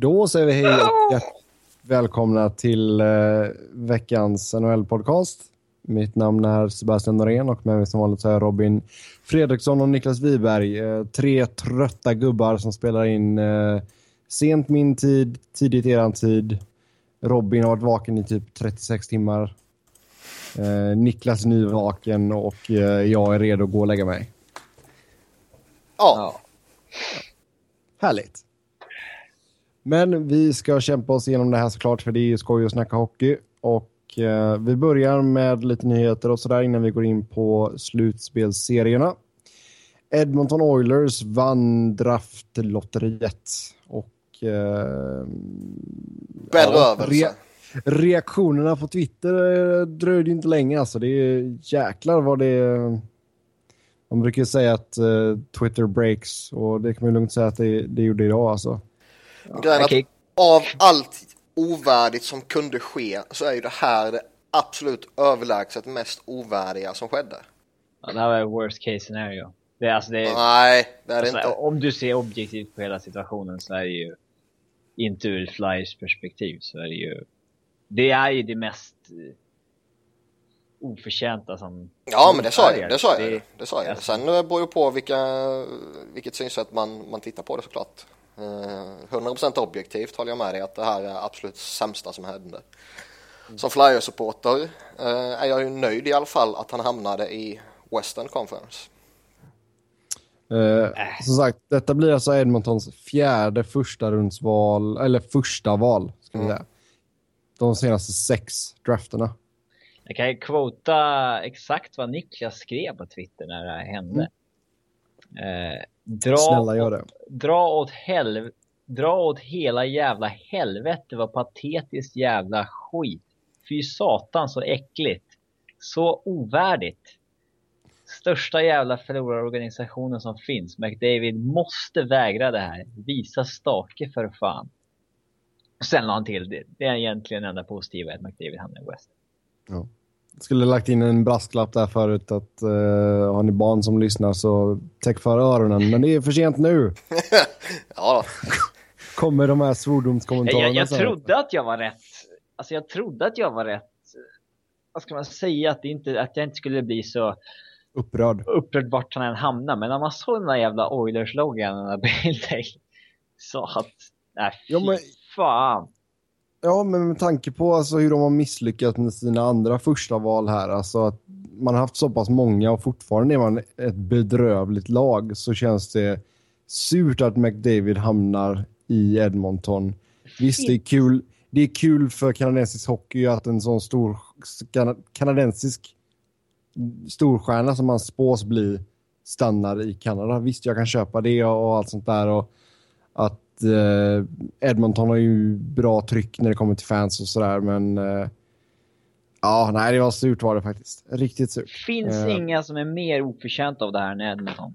Då säger vi hej och hjärt- välkomna till eh, veckans NHL-podcast. Mitt namn är Sebastian Norén och med mig som vanligt så är Robin Fredriksson och Niklas Wiberg. Eh, tre trötta gubbar som spelar in eh, sent min tid, tidigt eran tid. Robin har varit vaken i typ 36 timmar. Eh, Niklas är nyvaken och eh, jag är redo att gå och lägga mig. Ja, Härligt. Men vi ska kämpa oss igenom det här såklart för det är ju skoj att snacka hockey. Och eh, vi börjar med lite nyheter och sådär innan vi går in på slutspelsserierna. Edmonton Oilers vann draftlotteriet och eh, ja, re- reaktionerna på Twitter eh, dröjde inte länge alltså. Det är jäklar vad det man brukar ju säga att eh, Twitter breaks och det kan man lugnt säga att det, det gjorde idag alltså. Grejen okej. att av allt ovärdigt som kunde ske så är ju det här det absolut överlägset mest ovärdiga som skedde. Ja, det här var worst case scenario. Det är, alltså, det är, Nej, det är det alltså, inte. Om du ser objektivt på hela situationen så är det ju inte ur Flyers perspektiv så är det ju det är ju det mest eh, oförtjänta som Ja, men det sa jag det sa jag Det- ju. Det sa jag. Sen eh, beror det på vilka, vilket synsätt man, man tittar på det såklart. Eh, 100% objektivt håller jag med dig att det här är absolut sämsta som hände. Som Flyers-supporter eh, är jag ju nöjd i alla fall att han hamnade i Western Conference. Eh, Som sagt, detta blir alltså Edmontons fjärde första rundsval, eller första val, ska vi Mm. säga. De senaste sex drafterna. Jag kan ju quota exakt vad Niklas skrev på Twitter när det här hände. Eh, dra, Snälla gör det. dra åt helv... Dra åt hela jävla helvete vad patetiskt jävla skit. Fy satan så äckligt. Så ovärdigt. Största jävla förlorarorganisationen som finns. McDavid måste vägra det här. Visa stake för fan. Sen la han till det. Det är egentligen enda positiva att McDavid hamnar i West. Ja. Jag skulle lagt in en brasklapp där förut att uh, har ni barn som lyssnar så täck för öronen. Men det är för sent nu. Ja, Kommer de här Jag, svordomskommentarerna jag, jag sen. trodde att jag var rätt. Alltså jag trodde att jag var rätt. Vad ska man säga? Att, det inte, att jag inte skulle bli så Upprörd. upprörd vart han än hamnar. Men när man såg den där jävla Oilers-loggan, den där bilden. Så att, nej fy Ja, men- fan. Ja, men med tanke på alltså, hur de har misslyckats med sina andra första val här. Alltså att man har haft så pass många och fortfarande är man ett bedrövligt lag så känns det surt att McDavid hamnar i Edmonton. Visst, det är kul. Det är kul för kanadensisk hockey att en sån stor kanadensisk storstjärna som man spås bli stannar i Kanada. Visst, jag kan köpa det och allt sånt där. Och att eh, Edmonton har ju bra tryck när det kommer till fans och sådär, men eh, ja, nej, det var surt var det faktiskt. Riktigt surt. finns Eh. inga som är mer oförtjänta av det här än Edmonton.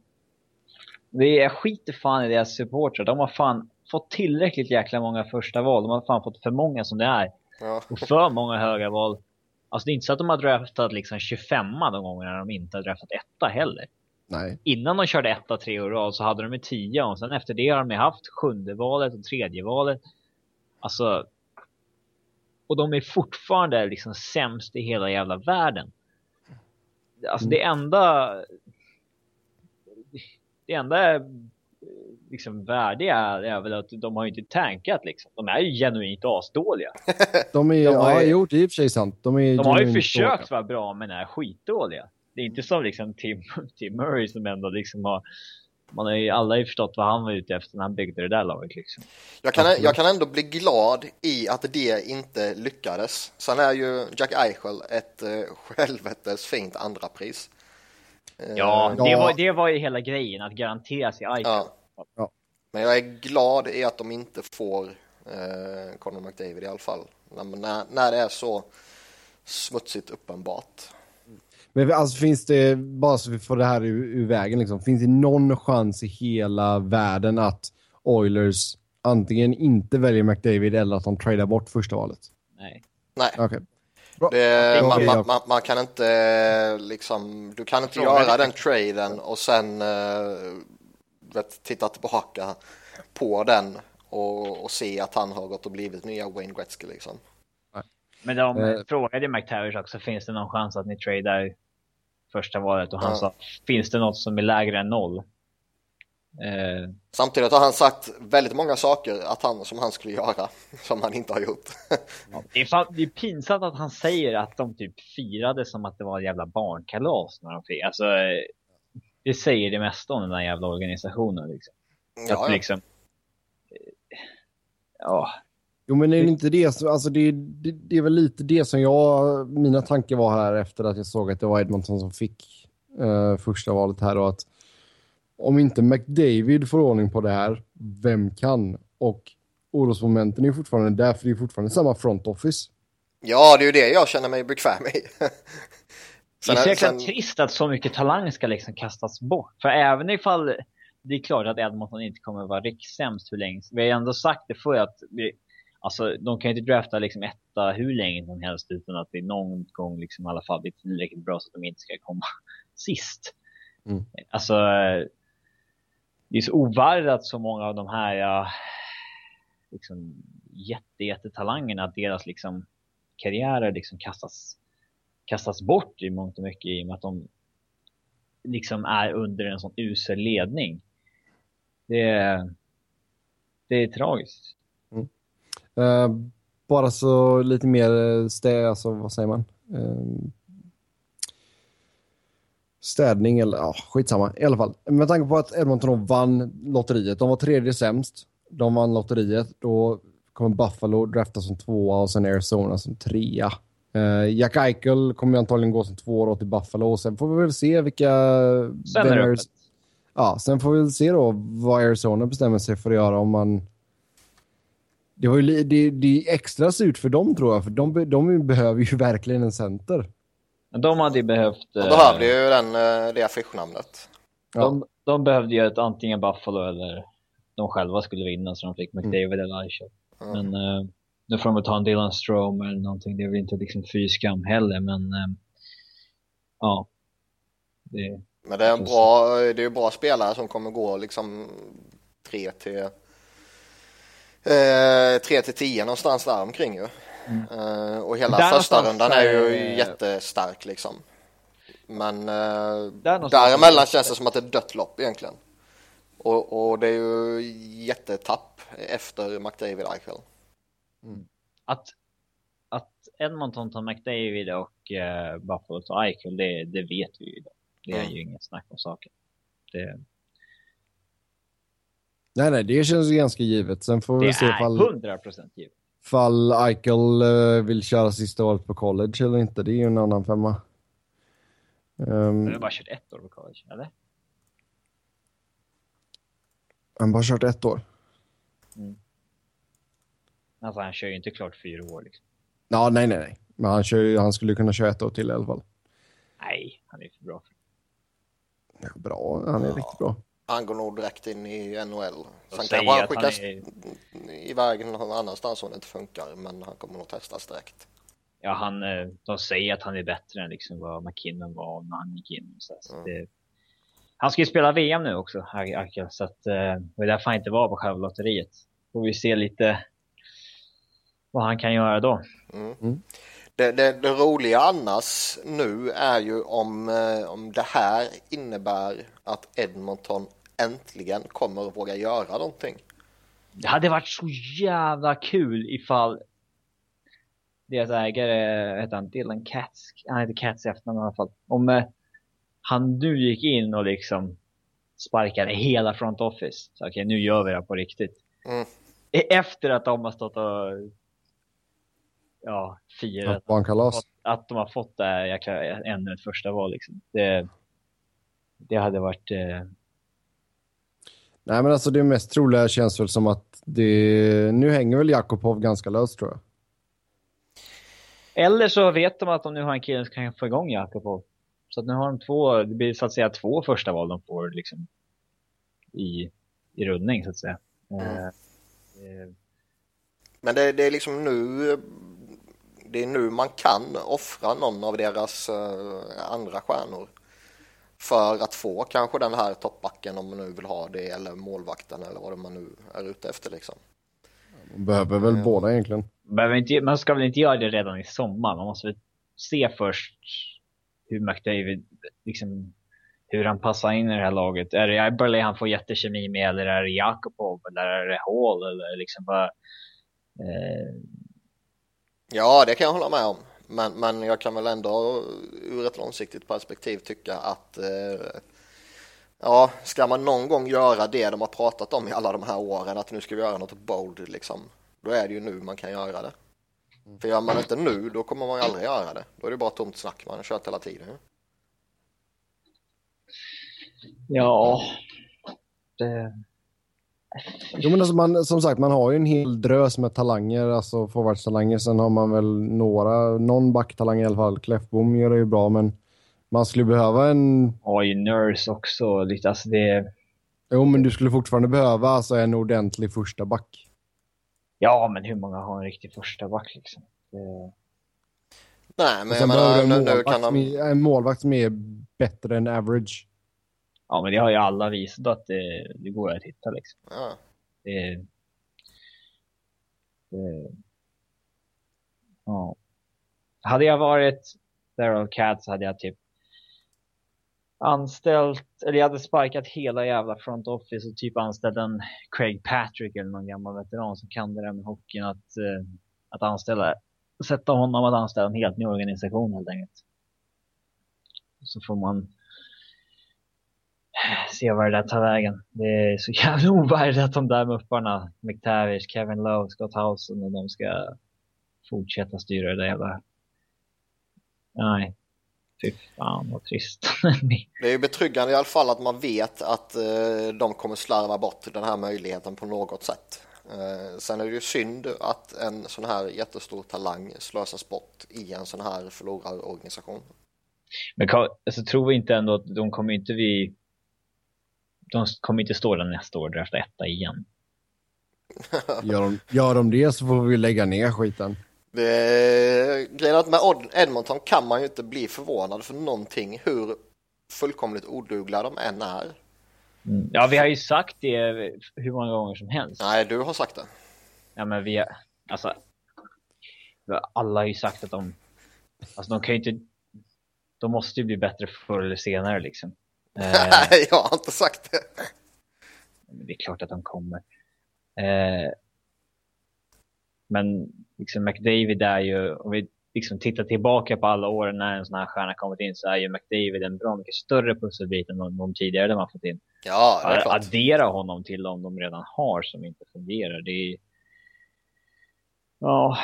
Det är, skiter fan i deras supportrar. De har fan fått tillräckligt jäkla många första val. De har fan fått för många som det är. ja. Och för många höga val. Alltså det är inte så att de har draftat liksom 25 de gångerna de inte har draftat etta heller. Nej. Innan de körde etta tre år rad så hade de ju 10 och sen efter det har de haft sjunde valet och tredje valet. Alltså. Och de är fortfarande liksom sämst i hela jävla världen. Alltså det enda. Det enda liksom värdiga är väl att de har ju inte tankat liksom. De är ju genuint asdåliga. De är, De har ja, ju- gjort det i och för sig sant. De, är De har ju försökt dåliga. vara bra men är skitdåliga. Det är inte som liksom Tim, Tim Murray som ändå liksom har man har ju alla har ju förstått vad han var ute efter när han byggde det där laget liksom. Jag kan, jag kan ändå bli glad i att det inte lyckades. Sen är ju Jack Eichel ett eh, helvetes fint andra pris. Eh, Ja, Ja. Det, var, det var ju hela grejen, att garantera sig Eichel. ja. Ja. Men jag är glad i att de inte får eh, Conor McDavid i alla fall. När, när, när det är så smutsigt uppenbart. Men alltså finns det, bara så vi får det här ur, ur vägen, liksom, finns det någon chans i hela världen att Oilers antingen inte väljer McDavid eller att de tradar bort första valet? Nej. Nej, Okej. det, man, man, man, man kan inte liksom, du kan inte göra den traden och sen eh, vet, titta tillbaka på den och, och se att han har gått och blivit nya Wayne Gretzky liksom. Men de Eh. frågade McTavish också, finns det någon chans att ni tradar första valet? Och han Ja. sa, finns det något som är lägre än noll? Eh, Samtidigt har han sagt väldigt många saker att han, som han skulle göra som han inte har gjort. ja, det, är fan, det är pinsamt att han säger att de typ firade som att det var en jävla barnkalas när de fick. Alltså, det säger det mesta om den där jävla organisationen. Liksom. ja, Att liksom, eh, ja, Jo men är det inte det, så- alltså det, det, det är väl lite det som jag, mina tankar var här efter att jag såg att det var Edmonton som fick eh, första valet här och att om inte McDavid får ordning på det här, vem kan? Och orosmomenten är fortfarande där, för det är fortfarande samma front office. ja, det är ju det jag känner mig bekväm i. Det är så jäkla sen- trist att så mycket talang ska liksom kastas bort. För även ifall det är klart att Edmonton inte kommer vara rikssämst hur länge. Vi har ändå sagt det förr att vi, alltså, de kan ju inte drafta liksom etta hur länge som helst utan att det någon gång liksom i alla fall blir tillräckligt bra så att de inte ska komma sist. Mm. Alltså, det är så ovärdigt att så många av de här ja, liksom, jätte, jättetalangerna, att deras liksom, karriärer liksom kastas kastas bort i mångt och mycket i och med att de liksom är under en sån usel ledning. Det är, det är tragiskt. Eh, bara så lite mer eh, stä, alltså vad säger man? Eh, städning eller ja, skitsamma. I alla fall, med tanke på att Edmonton vann lotteriet. De var tredje sämst. De vann lotteriet. Då kommer Buffalo drafta som tvåa och sen Arizona som trea. Eh, Jack Eichel kommer antagligen gå som tvåa till Buffalo och sen får vi väl se vilka... Sen är det. Ja, sen får vi väl se då vad Arizona bestämmer sig för att göra om man... Det, var ju, det, det är extra surt för dem tror jag, för de, de behöver ju verkligen en center. Men De hade ju behövt... De eh, behövde ju den, eh, det affischnamnet. de, de behövde ju ett antingen Buffalo eller de själva skulle vinna så de fick McDavid eller Eichel. Mm. Men eh, nu får de ta en Dylan Strome eller någonting. Det är väl inte liksom fy skam heller men eh, ja. Det, Men det är en bra, det är ju bra spelare som kommer gå liksom 3 till 3 till 10 någonstans där omkring ju. Eh, och hela Där första rundan är ju är- jättestark liksom. Men eh, någonstans- däremellan känns det som att det är dött lopp egentligen. Och, och det är ju jättetapp efter McDavid Eichel. att, att Edmonton tar McDavid och eh, Buffalo tar Eichel, det, det vet vi ju idag. Det är Mm. ju inget snack om saken. Det, Nej, nej, det känns ganska givet. Sen får vi det se är ifall, 100% givet. ifall Eichel eh, vill köra sista året på college eller inte. Det är ju en annan femma. Um, Men du har bara kört ett år på college, eller? han har bara kört ett år. Alltså han kör ju inte klart fyra år liksom. Ja, nej, nej, nej. Men han, kör, han skulle kunna köra ett år till i alla fall. Nej, han är för bra för Ja, bra, han är Ja. riktigt bra. Han går nog direkt in i NHL. Och Sen kanske han att han skickas är- iväg någon annanstans om det inte funkar. Men han kommer nog testas direkt. Ja, han, eh, de säger att han är bättre än liksom vad McKinnon var när han gick in. Så Mm. det, han ska ju spela VM nu också, Arkel, så att, eh, det är därför han inte var på själva lotteriet. Får vi se lite vad han kan göra då. Mm. Mm. Det, det, det roliga annars nu är ju om, eh, om det här innebär att Edmonton äntligen kommer att våga göra någonting. Det hade varit så jävla kul ifall deras ägare, heter han Dylan Katz? Han heter Katz i efternamn i alla fall. Om eh, han nu gick in och liksom sparkade hela front office. Så okej, nu gör vi det på riktigt. Mm. E- Efter att de har stått och ja, firat fått- att de har fått det här jäkla, ännu ett första val liksom. Det, det hade varit eh, Nej, men alltså det mest troliga känns väl som att det... Nu hänger väl Jakobov ganska löst tror jag. Eller så vet de att de nu har en kille som kan få igång Jakobov. Så att nu har de två, det blir så att säga två första val de får liksom i, i rullning så att säga. Mm. Eh, eh, Men det, det är liksom nu det är nu man kan offra någon av deras eh, andra stjärnor för att få kanske den här toppbacken om man nu vill ha det eller målvakten eller vad man nu är ute efter liksom. Behöver väl båda egentligen. Behöver inte, man ska väl inte göra det redan i sommar. Man måste väl se först hur McDavid, liksom, hur han passar in i det här laget. Är det Eberle han får jättekemi med eller är det Jakobov eller är det Hall eller liksom bara... Eh... Ja, det kan jag hålla med om. Men, men jag kan väl ändå ur ett långsiktigt perspektiv tycka att eh, ja, ska man någon gång göra det de har pratat om i alla de här åren, att nu ska vi göra något bold liksom, då är det ju nu man kan göra det. För gör man inte nu, då kommer man ju aldrig göra det. Då är det bara tomt snack man har kört hela tiden. Ja, det... Jo, men alltså man, som sagt, man har ju en hel drös med talanger, alltså forwardstalanger. Sen har man väl några, någon backtalang i alla fall. Kläffbom gör det ju bra, men man skulle behöva en... Ju Nurse också. Lite, alltså det... Jo, men du skulle fortfarande behöva alltså en ordentlig första back. Ja, men hur många har en riktig första back liksom? Det... Nej, men jag menar, nu, nu kan de... En målvakt som är bättre än average. Ja, men det har ju alla visat att det, det går att hitta liksom. Ja. Det, det, ja. Hade jag varit Daryl Cat så hade jag typ anställt, eller jag hade sparkat hela jävla front office och typ anställt en Craig Patrick eller någon gammal veteran som kan det där med hockeyn att, uh, att anställa, sätta honom att anställa en helt ny organisation helt enkelt. Så får man se vad det där tar vägen. Det är så jävla ovärdigt att de där mupparna, McTavish, Kevin Lowe, Scott Housen och de ska fortsätta styra det där jävla... Nej. Fy fan vad trist. det är ju betryggande i alla fall att man vet att eh, de kommer slarva bort den här möjligheten på något sätt. Eh, sen är det ju synd att en sån här jättestor talang slösas bort i en sån här förlorarorganisation. Men alltså, tror vi inte ändå att de kommer inte vi de kommer inte stå där nästa år och drafta etta igen. gör, de, gör de det så får vi lägga ner skiten. Det, grejen är att med Edmonton kan man ju inte bli förvånad för någonting hur fullkomligt odugliga de än är. Mm. Ja, vi har ju sagt det hur många gånger som helst. Nej, du har sagt det. Ja, men vi alltså, alla har ju sagt att de, alltså de kan ju inte, de måste ju bli bättre förr eller senare liksom. Nej, jag har inte sagt det. Det är klart att de kommer. Eh, men liksom McDavid är ju, om vi liksom tittar tillbaka på alla år när en sån här stjärna kommit in så är ju McDavid en bra mycket större pusselbit än de, de tidigare de har fått in. Ja, det är klart. Addera honom till de de redan har som inte fungerar. Det är... Ja,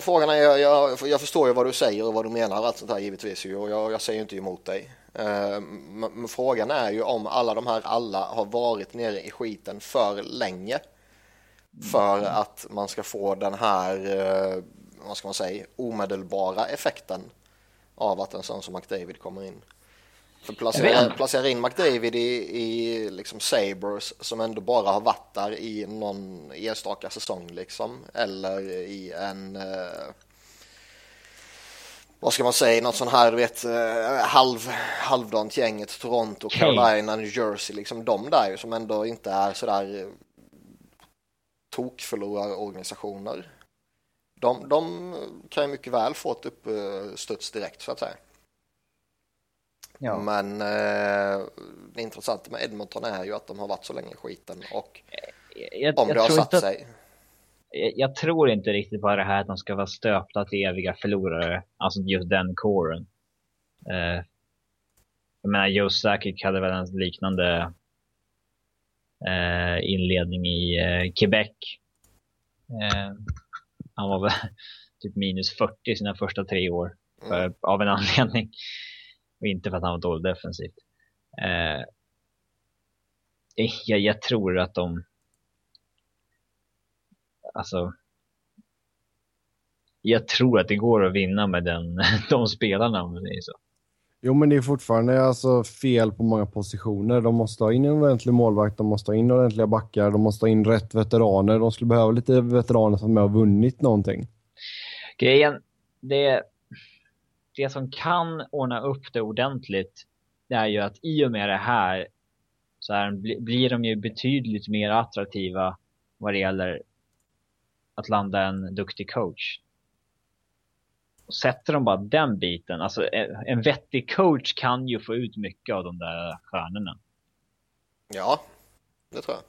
Frågan är, jag, jag, jag, förstår ju vad du säger och vad du menar allt sånt här givetvis och jag, jag säger inte emot dig. Uh, men frågan är ju om alla de här alla har varit nere i skiten för länge. För mm. att man ska få den här, uh, vad ska man säga, omedelbara effekten av att en sån som McDavid kommer in. För placera, placera in McDavid i, i liksom Sabres som ändå bara har varit där i någon enstaka säsong liksom. Eller i en, eh, vad ska man säga, något sån här du vet eh, halv, halvdant gänget Toronto, Carolina, New Jersey, liksom de där som ändå inte är sådär eh, tokförlorarorganisationer. De, de kan ju mycket väl få ett uppstuds direkt så att säga. Ja. Men eh, det intressanta med Edmonton är ju att de har varit så länge i skiten och jag, om jag det har satt sig. Jag, tror inte riktigt på det här att de ska vara stöpta till eviga förlorare, alltså just den kåren. Eh, jag menar, Joe Sakic hade väl en liknande eh, inledning i eh, Quebec. Eh, han var väl typ minus 40 sina första tre år för, mm. av en anledning. Och inte för att han var dålig defensivt. Eh, jag, jag tror att de... Alltså... Jag tror att det går att vinna med den, de spelarna om det är så. Jo, men det är fortfarande alltså fel på många positioner. De måste ha in en ordentlig målvakt, de måste ha in ordentliga backar, de måste ha in rätt veteraner. De skulle behöva lite veteraner som har vunnit någonting. Grejen, det, det som kan ordna upp det ordentligt det är ju att i och med det här så här, blir de ju betydligt mer attraktiva vad det gäller att landa en duktig coach. Och sätter de bara den biten, alltså en vettig coach kan ju få ut mycket av de där stjärnorna. Ja, det tror jag.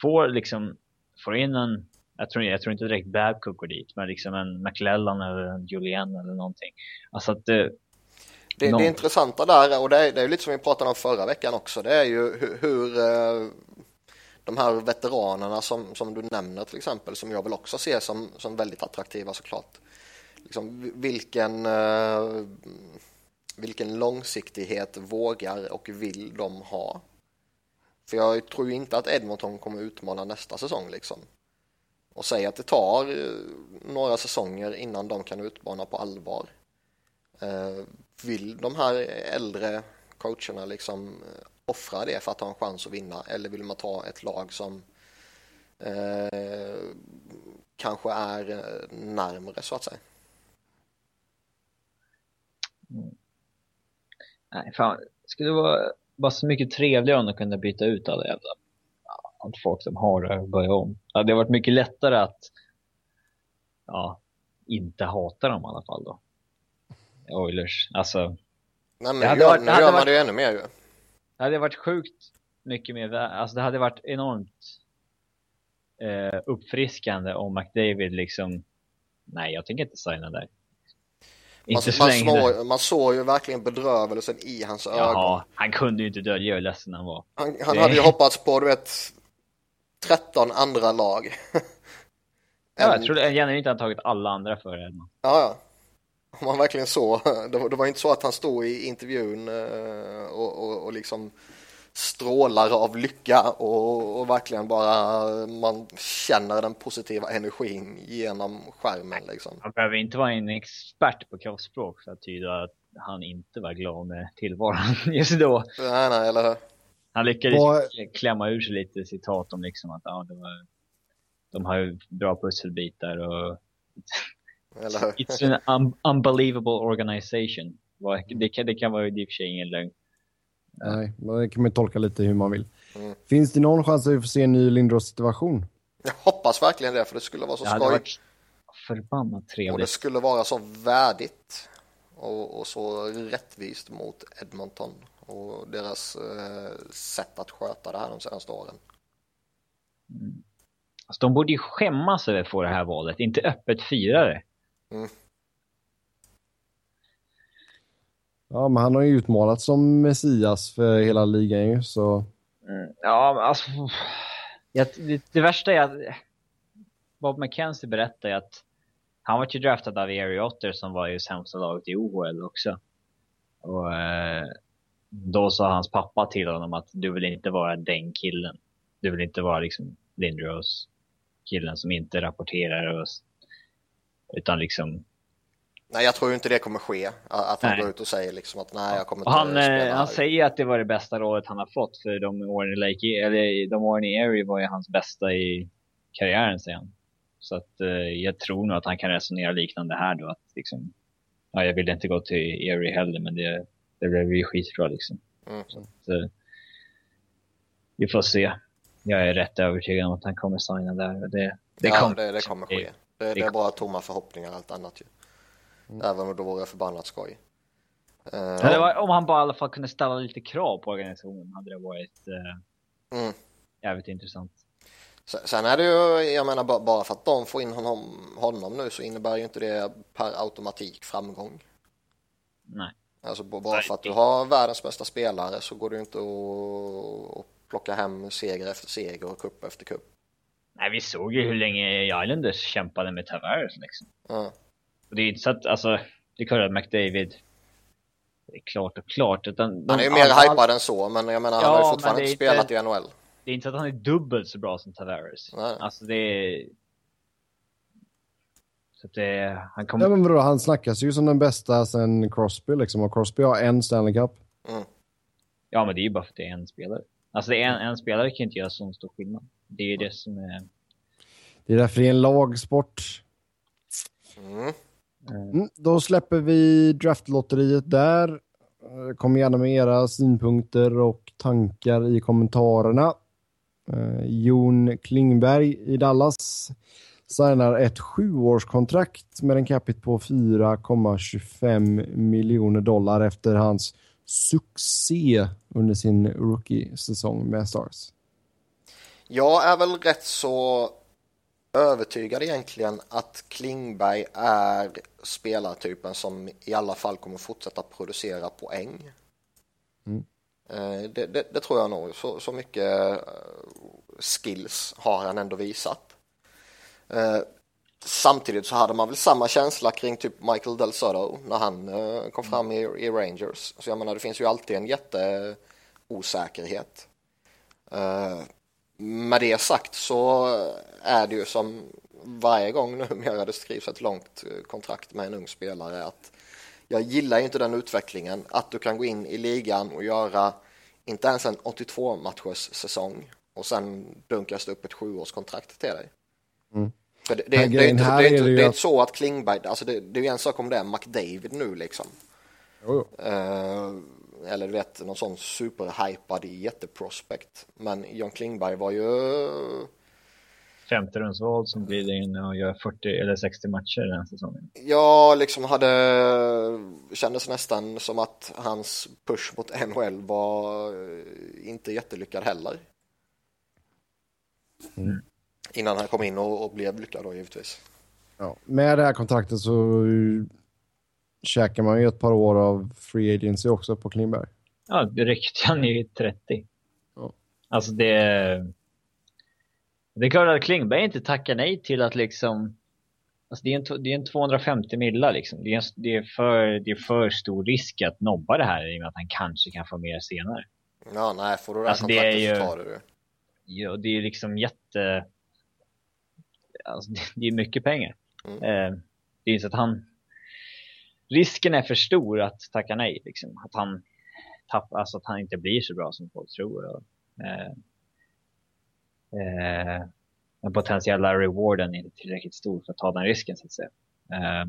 Får liksom, får in en, jag tror, jag tror inte direkt Babcock går dit, men liksom en McLellan eller en Julian eller någonting. Alltså att det, det, det intressanta där, och det är, det är lite som vi pratade om förra veckan också, det är ju hur, hur eh, de här veteranerna som, som du nämner till exempel, som jag väl också ser som, som väldigt attraktiva såklart. Liksom, vilken, eh, vilken långsiktighet vågar och vill de ha? För jag tror ju inte att Edmonton kommer utmana nästa säsong liksom. Och säga att det tar eh, några säsonger innan de kan utmana på allvar. Eh, vill de här äldre coacherna liksom offra det för att ha en chans att vinna eller vill man ta ett lag som eh, kanske är närmre så att säga? Mm. Nej, fan. Det skulle vara bara så mycket trevligare om de kunde byta ut alla jävla allt folk som har det och börja om. Det hade varit mycket lättare att ja, inte hata dem i alla fall då. Oilers. Alltså. Nej, men det gör, varit, nu gör man varit, det ju ännu mer ju. Det hade varit sjukt mycket mer, alltså det hade varit enormt eh, uppfriskande om McDavid liksom, nej jag tänker inte signa där. Man, man, såg, man såg ju verkligen bedrövelsen i hans ögon. Ja, han kunde ju inte dölja hur ledsen han var. Han, han hade ju hoppats på, du vet, 13 andra lag. ja, jag tror gärna inte han tagit alla andra före Edman. Ja, ja. Om man verkligen så. Det var, det var inte så att han stod i intervjun eh, och, och, och liksom strålar av lycka och, och, verkligen bara man känner den positiva energin genom skärmen liksom. Man behöver inte vara en expert på kroppsspråk för att tyda att han inte var glad med tillvaron just då. Nej, nej, eller hur? Han lyckades Var... klämma ur sig lite citat om liksom att ja, det var, de har ju bra pusselbitar och eller It's an un unbelievable organization. Det kan, det kan vara i och för sig ingen lögn. Nej, men det kan man tolka lite hur man vill. Mm. Finns det någon chans att vi får se en ny Lindros-situation? Jag hoppas verkligen det, för det skulle vara så skoj. Varit förbannat trevligt. Och det skulle vara så värdigt och, och så rättvist mot Edmonton och deras eh, sätt att sköta det här de senaste åren. Mm. Alltså, de borde ju skämmas över att få det här valet, inte öppet fira det. Mm. Ja, men han har ju utmålats som Messias för hela ligan ju, så... Mm. Ja, alltså... Det, det, värsta är att Bob McKenzie berättar att han var ju draftad av Erie Otter som var ju sämsta laget i OHL också. Och eh, då sa hans pappa till honom att du vill inte vara den killen. Du vill inte vara liksom Lindros killen som inte rapporterar och, utan liksom Nej, jag tror inte det kommer ske. Att han nej. går ut och säger liksom att nej, jag kommer inte han, spela Han säger att det var det bästa rådet han har fått för de åren i Lake, eller de åren i Erie var ju hans bästa i karriären, säger han. Så att eh, jag tror nog att han kan resonera liknande här då. Att liksom, ja, jag vill inte gå till Erie heller, men det, det blev ju skitbra liksom. Mm. Så att, eh, vi får se. Jag är rätt övertygad om att han kommer signa där. Det, det, ja, kom, det, det kommer ske. Det, det, är bara tomma förhoppningar allt annat ju. Mm. Även om det vore förbannat skoj. Uh, ja, var, om han bara i alla fall kunde ställa lite krav på organisationen hade det varit uh, mm. jävligt intressant. Sen är det ju, jag menar bara för att de får in honom, honom nu så innär ju inte det per automatik framgång. Nej. Alltså bara för att du har världens bästa spelare så går det ju inte att, att plocka hem seger efter seger och kupp efter kupp. Nej, vi såg ju hur länge Islanders kämpade med Tavares liksom. Ja. Och det är inte så att, alltså, det är klart att McDavid det är klart och klart. Utan han är ju mer all, hypad än så, men jag menar, ja, han har ju fortfarande inte spelat i NHL. Det är inte så att han är dubbelt så bra som Tavares. Nej. Alltså det är... Så att det, han kommer... Ja men vadå, han snackas ju som den bästa sen Crosby liksom, och Crosby har en Stanley Cup. Mm. Ja men det är ju bara för att det är en spelare. Alltså det är en, en spelare kan inte göra sån stor skillnad. Det är ju det som är... Det är därför det är en lagsport. Mm. Mm, då släpper vi draftlotteriet där. Kom gärna med era synpunkter och tankar i kommentarerna. Eh, Jon Klingberg i Dallas signar ett sjuårskontrakt med en capita på 4,25 miljoner dollar efter hans succé under sin rookie-säsong med Stars. Jag är väl rätt så övertygad egentligen att Klingberg är spelartypen som i alla fall kommer fortsätta producera poäng. Mm. Eh, det, det, det, tror jag nog. Så, så mycket eh, skills har han ändå visat. Samtidigt så hade man väl samma känsla kring typ Michael Del Soto när han eh, kom fram i, i Rangers. Så jag menar det finns ju alltid en jätteosäkerhet. Eh, med det sagt så är det ju som varje gång numera det skrivs ett långt eh, kontrakt med en ung spelare att jag gillar ju inte den utvecklingen att du kan gå in i ligan och göra inte ens en 82 matchers säsong och sen dunkas det upp ett sjuårskontrakt till dig. Mm. För det, det, det, det, är inte, det, är inte, det är inte så att Klingberg, alltså det, det är en sak om det är McDavid nu liksom. Jo, jo. Uh, eller du vet någon sån superhypad jätteprospect. Men John Klingberg var ju femte rundsval som glider in och gör 40 eller 60 matcher den här säsongen. Ja, liksom hade kändes nästan som att hans push mot NHL var eh, inte jättelyckad heller. Mm. Innan han kom in och, och, blev lyckad då givetvis. Ja, med det här kontraktet så käkar man ju ett par år av free agency också på Klingberg. Ja, det räckte han ju 30. Ja. Alltså det det är klart att Klingberg inte tackar nej till att liksom Alltså det, är en, det är en 250 milla liksom. Det är, en, det, är för, det är för stor risk att nobba det här i och med att han kanske kan få mer senare. Ja, nej, får du det här alltså kontraktet det är ju, så tar du det. Ja, det är liksom jätte... Alltså det, är mycket pengar. Mm. Eh, det är så att han... Risken är för stor att tacka nej liksom. Att han tappar, alltså att han inte blir så bra som folk tror. Och, eh, eh, den potentiella rewarden är inte tillräckligt stor för att ta den risken så att säga. Eh,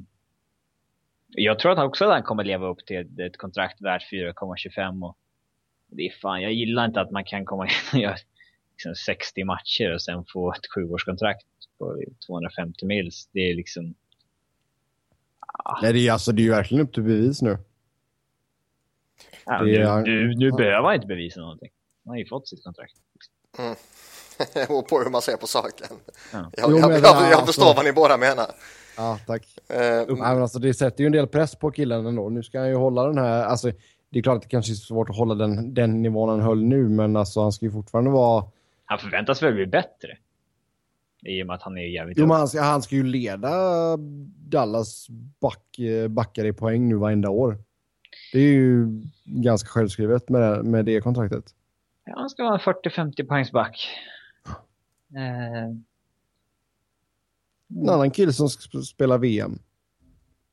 jag tror att han också att han kommer leva upp till ett kontrakt värt 4,25 och det är fan, jag gillar inte att man kan komma in och göra liksom 60 matcher och sen få ett sjuårskontrakt på 250 mils. Det är liksom... Ah. Nej, det är, alltså, det är ju verkligen upp till bevis nu. Ja, nu, är... nu, nu behöver han inte bevisa någonting. Han har ju fått sitt kontrakt. Mm. och på hur man ser på saken. Ja. Jag, jo, jag, jag, jag, jag förstår alltså, vad ni båda menar. Ja, tack. Uh, men alltså, det sätter ju en del press på killen ändå. Nu ska han ju hålla den här... Alltså, det är klart att det kanske är svårt att hålla den, den nivån han höll nu, men alltså, han ska ju fortfarande vara... Han förväntas väl bli bättre? I och med att han är jävligt... Jo, men han ska, han ska ju leda Dallas back, backar i poäng nu varenda år. Det är ju ganska självskrivet med, med det kontraktet. Ja, han ska vara en 40-50 poängs back. Eh. En annan kille som spelar VM.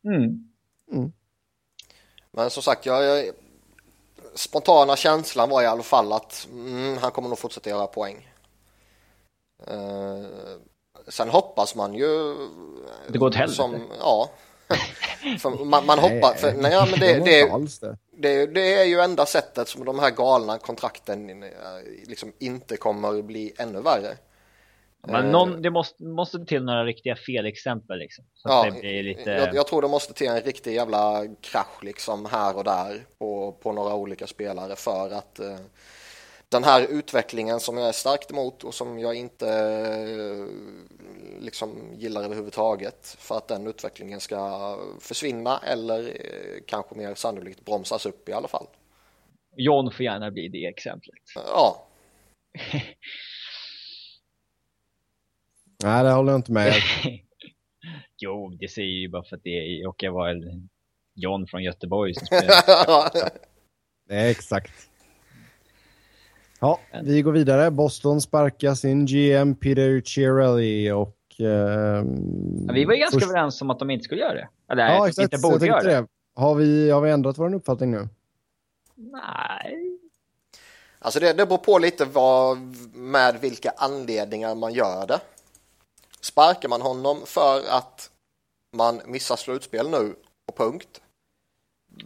Mm. Mm. Men som sagt, jag, jag, spontana känslan var i alla fall att mm, han kommer nog fortsätta göra poäng. Uh, sen hoppas man ju... Det går åt helvete. Som, ja. man, man hoppas... För, nej, men det, det, det, det, är ju enda sättet som de här galna kontrakten liksom inte kommer bli ännu värre. Men någon, eh. det måste, måste till några riktiga felexempel liksom. Så ja, det blir lite... jag, jag, tror det måste till en riktig jävla krasch liksom här och där på, på några olika spelare för att eh, den här utvecklingen som jag är starkt emot och som jag inte eh, liksom gillar överhuvudtaget för att den utvecklingen ska försvinna eller eh, kanske mer sannolikt bromsas upp i alla fall. John får gärna bli det exemplet. Ja. Nej, det håller jag inte med. jo, det säger ju bara för att det råkar vara John från Göteborg som spelar. Exakt. Ja, vi går vidare. Boston sparkar sin GM Peter Chiarelli och... Eh, ja, vi var ju ganska först... överens om att de inte skulle göra det. Eller ja, exakt. inte borde göra det. det. Har vi, har vi ändrat vår uppfattning nu? Nej. Alltså det, det beror på lite vad, med vilka anledningar man gör det. Sparkar man honom för att man missar slutspel nu och punkt.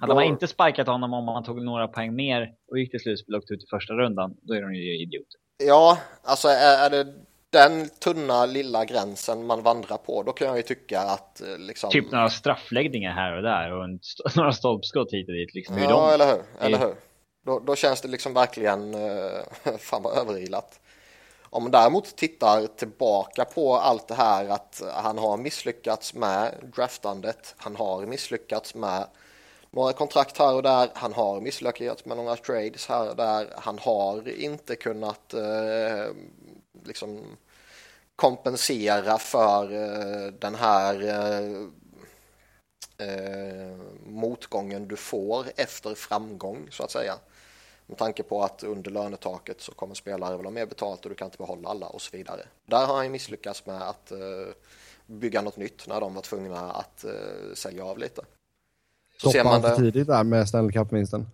Hade man inte sparkat honom om man tog några poäng mer och gick till slutspel och åkte ut i första rundan, då är de ju idioter. Ja, alltså är, är det den tunna lilla gränsen man vandrar på, då kan jag ju tycka att eh, liksom... Typ några straffläggningar här och där och en, några stolpskott hit och dit. Liksom. Ja, de... eller hur? Eller hur? Då, då känns det liksom verkligen, uh, fan vad överilat. Om man däremot tittar tillbaka på allt det här att han har misslyckats med draftandet, han har misslyckats med några kontrakt här och där, han har misslyckats med några trades här och där, han har inte kunnat eh, liksom kompensera för eh, den här eh, eh, motgången du får efter framgång så att säga. Med tanke på att under lönetaket så kommer spelare väl ha mer betalt och du kan inte behålla alla och så vidare. Där har han misslyckats med att eh, bygga något nytt när de var tvungna att eh, sälja av lite. Så Toppa man det... för tidigt där med Stanley Cup-vinsten?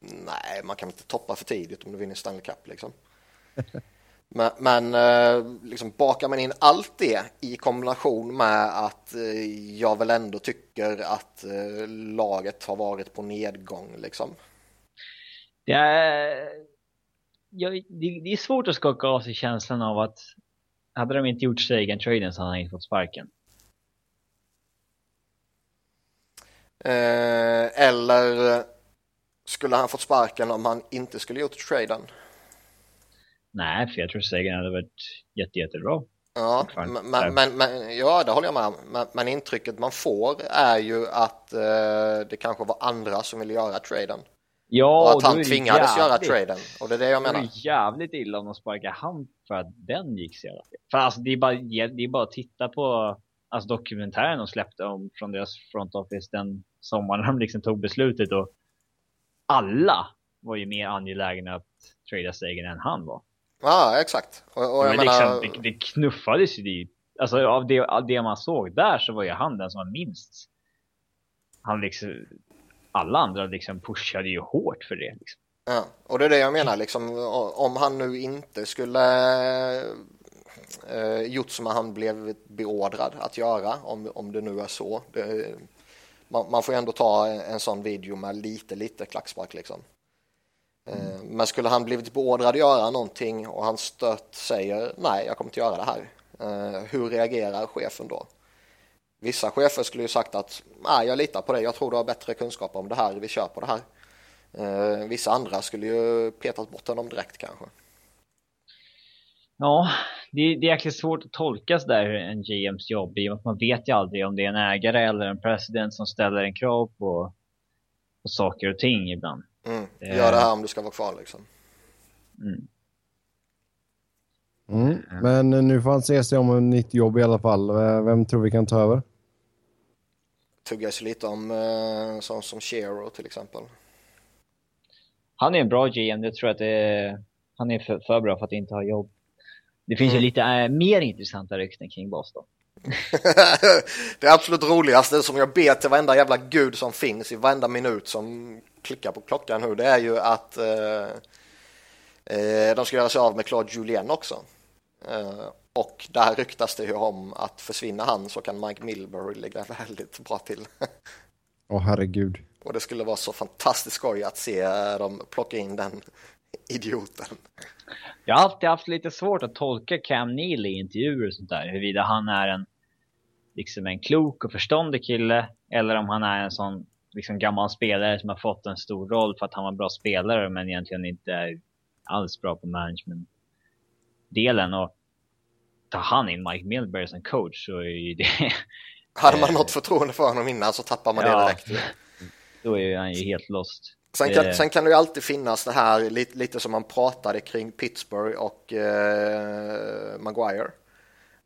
Nej, man kan inte toppa för tidigt om du vinner Stanley Cup liksom. men, men uh, liksom bakar man in allt det i kombination med att jag väl ändå tycker att laget har varit på nedgång liksom det är, ja, det, det, är svårt att skaka av sig känslan av att hade de inte gjort Sagan-traden så hade han inte fått sparken. Eh, eller skulle han fått sparken om han inte skulle gjort traden? Nej, för jag tror Sagan hade varit jätte, jättebra. Ja, men, men, men, ja, det håller jag med om. Men, men intrycket man får är ju att eh, det kanske var andra som ville göra traden. Ja, och att han tvingades göra traden. Och det är det jag menar. Det är jävligt illa om de sparkar han för att den gick så jävla fel. För alltså det är bara, det är bara att titta på alltså, dokumentären de släppte om från deras front office den sommaren de liksom tog beslutet och alla var ju mer angelägna att trada Sagan än han var. Ja, exakt. Och, och jag menar... Liksom, det, det knuffades ju dit. Alltså av det, av det man såg där så var ju han den som var minst. Han liksom, alla andra liksom pushade ju hårt för det. Liksom. Ja, och det är det jag menar, liksom, om han nu inte skulle eh, gjort som han blev beordrad att göra, om, om det nu är så. Det, man, man, får ändå ta en, en sån video med lite, lite klackspark liksom. Mm. Men skulle han blivit beordrad att göra någonting och han stött säger nej, jag kommer inte göra det här. Eh, hur reagerar chefen då? Vissa chefer skulle ju sagt att nej, jag litar på dig, jag tror du har bättre kunskap om det här, vi kör på det här. Eh, vissa andra skulle ju petat bort honom direkt kanske. Ja, det, det är jäkligt svårt att tolka där en GMs jobb i man vet ju aldrig om det är en ägare eller en president som ställer en krav på, på saker och ting ibland. Mm. Gör det här om du ska vara kvar liksom. Mm. Mm. Men nu får han se sig om ett nytt jobb i alla fall. Vem tror vi kan ta över? tuggas lite om eh, sånt som Shero till exempel. Han är en bra GM, jag tror att det är, han är för, för, bra för att inte ha jobb. Det finns mm. ju lite äh, mer intressanta rykten kring Boston. det absolut roligaste som jag ber till varenda jävla gud som finns i varenda minut som klickar på klockan nu, det är ju att eh, eh, de ska göra sig av med Claude Julien också. Eh, och där ryktas det ju om att försvinna han så kan Mike Milbury ligga väldigt bra till. Åh oh, herregud. Och det skulle vara så fantastiskt skoj att se dem plocka in den idioten. Jag har alltid haft lite svårt att tolka Cam Neely i intervjuer och sånt där. Huruvida han är en, liksom en klok och förståndig kille eller om han är en sån liksom gammal spelare som har fått en stor roll för att han var bra spelare men egentligen inte är alls bra på management-delen. Och tar han in Mike Milbury som coach så är ju det... Hade man något förtroende för honom innan så tappar man ja, det direkt. Då är han ju helt lost. Sen kan, sen kan det ju alltid finnas det här lite, lite som man pratade kring Pittsburgh och eh, Maguire.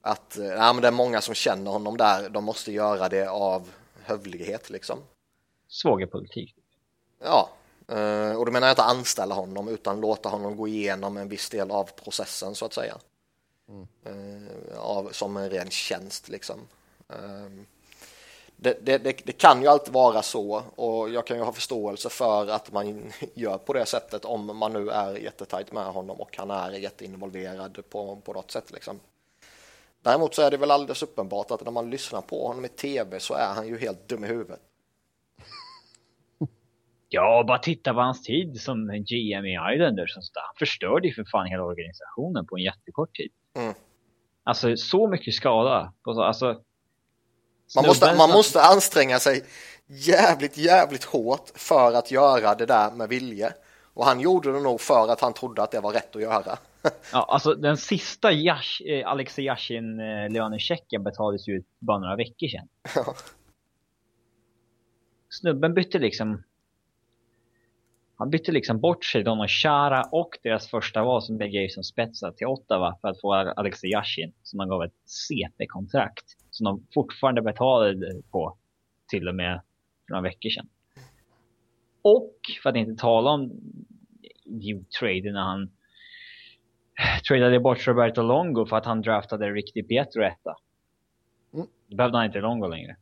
Att eh, ja, men det är många som känner honom där, de måste göra det av hövlighet liksom. Svågerpolitik. Ja, eh, och då menar jag inte anställa honom utan låta honom gå igenom en viss del av processen så att säga. Mm. av, som en ren tjänst liksom. Ehm, det, det, det, det, kan ju alltid vara så och jag kan ju ha förståelse för att man gör på det sättet om man nu är jättetajt med honom och han är jätteinvolverad på, på något sätt liksom. Däremot så är det väl alldeles uppenbart att när man lyssnar på honom i tv så är han ju helt dum i huvudet. Ja, bara titta på hans tid som GM i Islanders. Och Han förstörde ju för fan hela organisationen på en jättekort tid. Mm. Alltså så mycket skada. Alltså, man, måste, man måste anstränga sig jävligt, jävligt hårt för att göra det där med vilje. Och han gjorde det nog för att han trodde att det var rätt att göra. ja, alltså den sista Yash, eh, Alexej Yashin eh, lönechecken betalades ju bara några veckor sedan. Ja. Snubben bytte liksom han bytte liksom bort sig, och Chara och deras första val som blev Jason Spetsa till Ottawa för att få Alexej Yashin som han gav ett CP-kontrakt som de fortfarande betalade på till och med för några veckor sedan. Och för att inte tala om trade när han tradade bort Roberto Longo för att han draftade riktigt Pietro etta. Mm. Då behövde han inte Longo längre.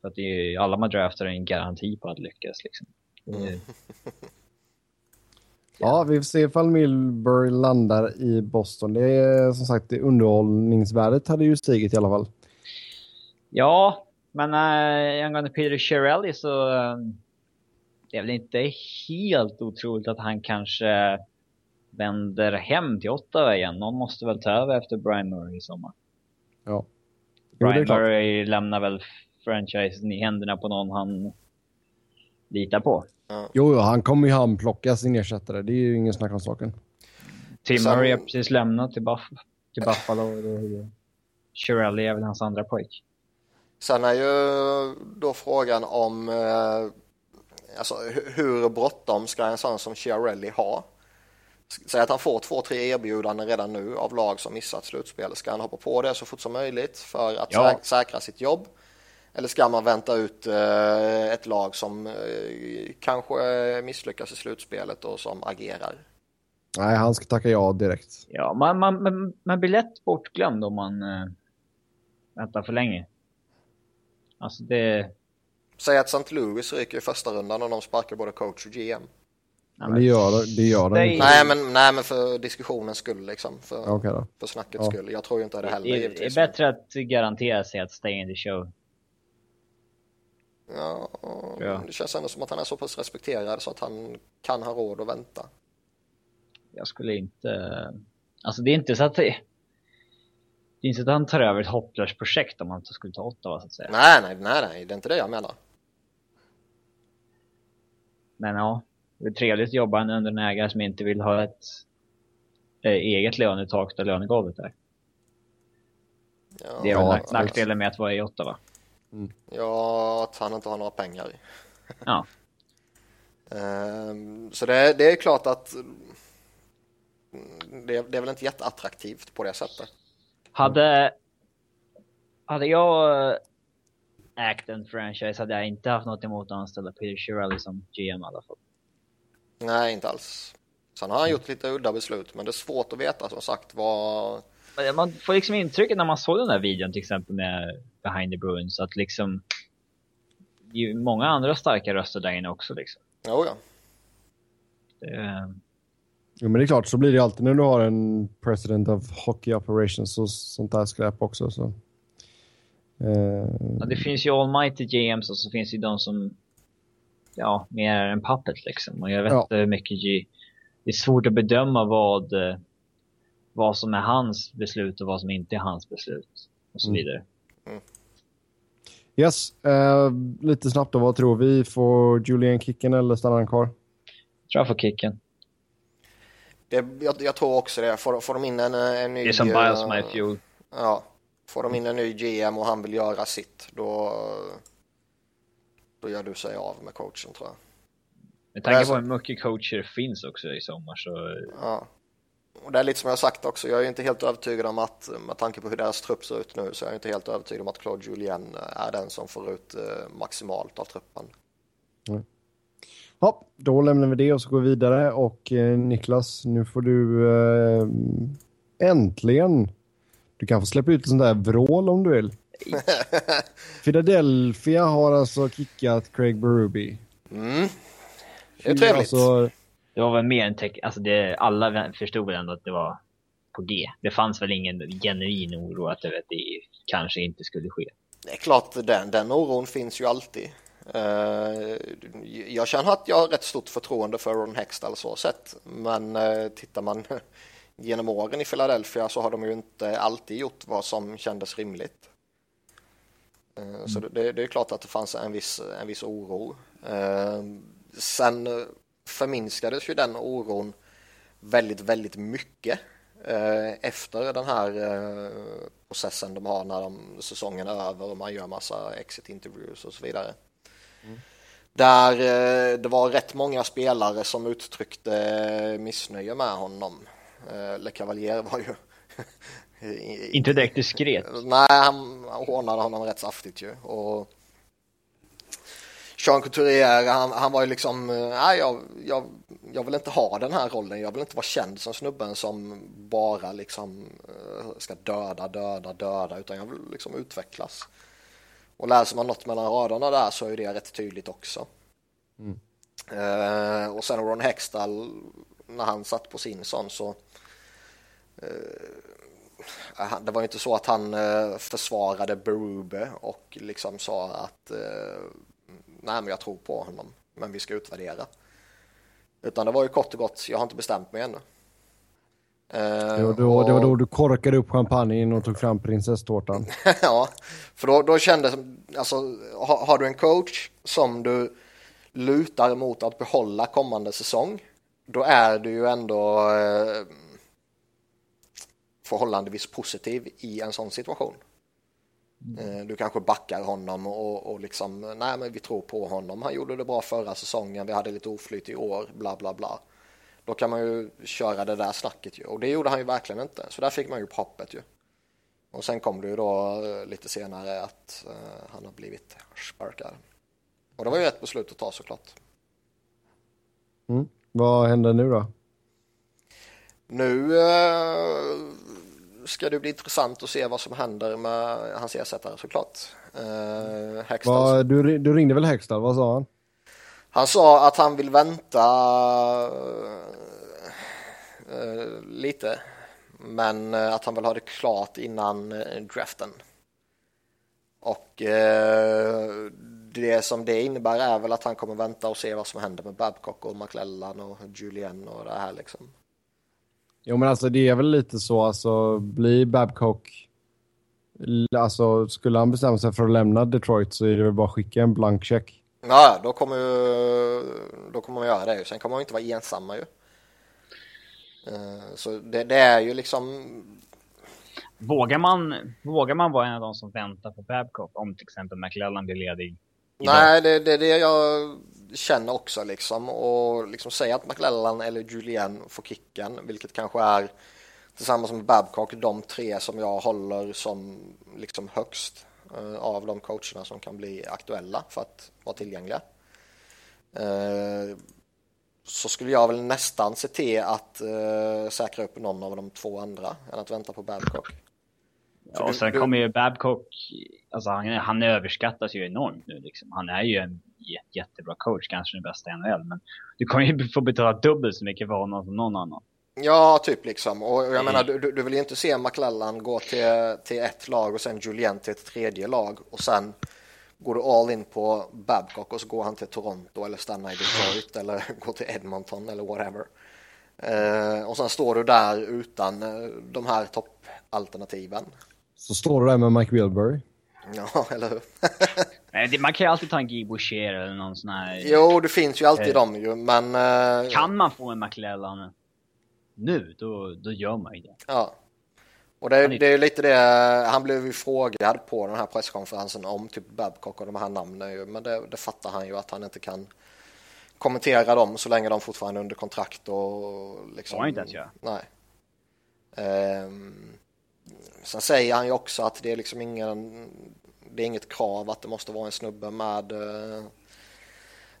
För att det är, alla man draftar är en garanti på att lyckas liksom. Mm. ja, vi får se ifall Milbury landar i Boston. Det är som sagt, det underhållningsvärdet hade ju stigit i alla fall. Ja, men äh, angående Peter Chiarelli så äh, det är väl inte helt otroligt att han kanske vänder hem till Ottawa igen. Någon måste väl ta över efter Brian Murray i sommar. Ja. Brian Murray lämnar väl franchisen i händerna på någon han litar på. Ja. Jo, jo, han kommer ju handplocka sin ersättare. Det är ju ingen snack om saken. Tim. Murray har precis lämnat till, Buff till Buffalo. Shirelli är väl hans andra pojk. Sen är ju då frågan om eh, alltså, hur bråttom ska en sån som Chiarelli ha? Säg att han får två, tre erbjudanden redan nu av lag som missat slutspel. Ska han hoppa på det så fort som möjligt för att ja. säkra sitt jobb? Eller ska man vänta ut eh, ett lag som eh, kanske misslyckas i slutspelet och som agerar? Nej, han ska tacka ja direkt. Ja, man, man, man, man blir lätt bortglömd om man äh, väntar för länge. Alltså det... Säg att St. Louis ryker i första rundan och de sparkar både coach och GM. Ja, men det gör, det gör det inte. Nej men, nej, men för diskussionens skull liksom. För, okay då. för snackets ja. skull. Jag tror ju inte det heller. Det, det är bättre att garantera sig att stay in the show. Ja, ja, det känns ändå som att han är så pass respekterad så att han kan ha råd att vänta. Jag skulle inte... Alltså det är inte så att det... Det är inte så att han tar över ett hopplöst projekt om han skulle ta Ottawa så att säga. Nej, nej, nej, nej, det är inte det jag menar. Men ja, det är trevligt att jobba under en ägare som inte vill ha ett eh, eget löneuttag där lönegolvet är. Ja, det är ja, nackdelen med att vara i Ottawa. Mm. Ja, att han inte har några pengar. Ja. um, så det, det, är klart att det, det, är väl inte jätteattraktivt på det sättet. Hade, hade jag ägt en franchise hade jag inte haft något emot att anställa Peter Chiarelli som GM i alla fall. Nej, inte alls. Sen har han gjort lite udda beslut, men det är svårt att veta som sagt vad... Man får liksom intrycket när man såg den där videon till exempel med Behind the Bruins att liksom det är många andra starka röster där inne också liksom. Jo, ja. Det... Jo, men det är klart, så blir det alltid när du har en president of hockey operations och sånt där skräp också. Så. Uh... Ja, det finns ju almighty GMs och så finns det ju de som ja, mer är en puppet liksom. Och jag vet inte ja. hur mycket G... Det är svårt att bedöma vad, vad som är hans beslut och vad som inte är hans beslut. Och så mm. vidare. Mm. Yes, uh, lite snabbt då. Vad tror vi? Får Julian kicken eller stannar han kvar? Jag tror han får kicken. Det, jag, jag, tror också det. Får, får de in en, en ny... Det är som Biles My Fuel. Ja. Får de in en ny GM och han vill göra sitt, då, då gör du sig av med coachen tror jag. Med tanke på hur mycket coacher finns också i sommar så... Ja. Och det är lite som jag har sagt också, jag är inte helt övertygad om att, med tanke på hur deras trupp ser ut nu, så jag är inte helt övertygad om att Claude Julien är den som får ut eh, maximalt av truppen. Mm. Ja, då lämnar vi det och så går vi vidare. Och eh, Niklas, nu får du eh, äntligen... Du kan få släppa ut en sån där vrål om du vill. Philadelphia har alltså kickat Craig Berube. Mm. Det är trevligt. Alltså, det var väl mer en tech, alltså det, alla förstod väl ändå att det var på G. Det fanns väl ingen genuin oro att det, det kanske inte skulle ske. Det är klart, den, den oron finns ju alltid. Eh, jag känner att jag har rätt stort förtroende för Ron Hextall så sett, men eh, tittar man genom åren i Philadelphia så har de ju inte alltid gjort vad som kändes rimligt. Eh, så mm. det, det, är klart att det fanns en viss, en viss oro. Sen förminskades ju den oron väldigt, väldigt mycket efter den här processen de har när de, säsongen är över och man gör massa exit interviews och så vidare. Där eh, det var rätt många spelare som uttryckte missnöje med honom. Eh, Le Cavalier var ju... Inte direkt diskret. Nej, han hånade honom rätt saftigt ju. Och Jean Couturier, han, han var ju liksom, eh, nej jag, jag, jag vill inte ha den här rollen, jag vill inte vara känd som snubben som bara liksom ska döda, döda, döda, utan jag vill liksom utvecklas. Och läser man något mellan raderna där så är det rätt tydligt också. Mm. Eh, och sen Ron Hextall, när han satt på sin sån så eh, det var inte så att han eh, försvarade Berube och liksom sa att nej men jag tror på honom men vi ska utvärdera. Utan det var ju kort och gott, jag har inte bestämt mig ännu. Uh, det, var då, och... det var då du korkade upp champagnen och tog fram prinsesstårtan. ja, för då, då kändes alltså har, har, du en coach som du lutar mot att behålla kommande säsong, då är du ju ändå eh, förhållandevis positiv i en sån situation. Eh, du kanske backar honom och, och liksom, nej men vi tror på honom, han gjorde det bra förra säsongen, vi hade lite oflyt i år, bla bla bla. Då kan man ju köra det där snacket ju. Och det gjorde han ju verkligen inte. Så där fick man ju upp hoppet ju. Och sen kom det ju då eh, lite senare att uh, han har blivit sparkad. Och det var ju ett beslut att ta såklart. Mm. Vad händer nu då? Nu uh, ska det bli intressant att se vad som händer med hans ersättare såklart. Uh, Va, du, du ringde väl Hextall, vad sa han? Han sa att han vill vänta uh, lite. Men uh, att han vill ha det klart innan uh, draften. Och det som det innebär är väl att han kommer vänta och se vad som händer med Babcock och McLellan och Julian och det här liksom. Jo men alltså det är väl lite så alltså blir Babcock alltså skulle han bestämma sig för att lämna Detroit så är det väl bara att skicka en blank check. Ja, då kommer, ju, då kommer man göra det. Sen kommer man inte vara ensamma ju. Eh, så det, det, är ju liksom... Vågar man, vågar man vara en av de som väntar på Babcock om till exempel McLellan blir ledig? Nej, det, det är det jag känner också liksom. Och liksom säga att McLellan eller Julien får kicken, vilket kanske är tillsammans med Babcock de tre som jag håller som liksom högst Eh, av de coacherna som kan bli aktuella för att vara tillgängliga. Eh, så skulle jag väl nästan se till att uh, säkra upp någon av de två andra än att vänta på Babcock. Ja, och sen kommer ju Babcock, alltså han, han överskattas ju enormt nu liksom. Han är ju en jättebra coach, kanske den bästa i NHL, men du kommer ju få betala dubbelt så mycket för honom som någon annan. Ja, typ liksom. Och jag mm. menar, du, du vill ju inte se McLellan gå till, till ett lag och sen Julien till ett tredje lag och sen går du all in på Babcock och så går han till Toronto eller stannar i Detroit eller går till Edmonton eller whatever. Eh, och sen står du där utan eh, de här toppalternativen. Så står du där med Mike Wilbury. Ja, eller hur? Man kan ju alltid ta en Guy Boucher eller någon sån här... Jo, det finns ju alltid eh, dem ju, men... Eh... Kan man få en McLellan? nu, då, då gör man ju det. Ja. Och det, det är lite det, han blev ju frågad på den här presskonferensen om typ Babcock och de här namnen ju, men det, det fattar han ju att han inte kan kommentera dem så länge de fortfarande är under kontrakt och liksom. Får inte ens göra. Nej. Ehm, sen säger han ju också att det är liksom ingen, det är inget krav att det måste vara en snubbe med eh,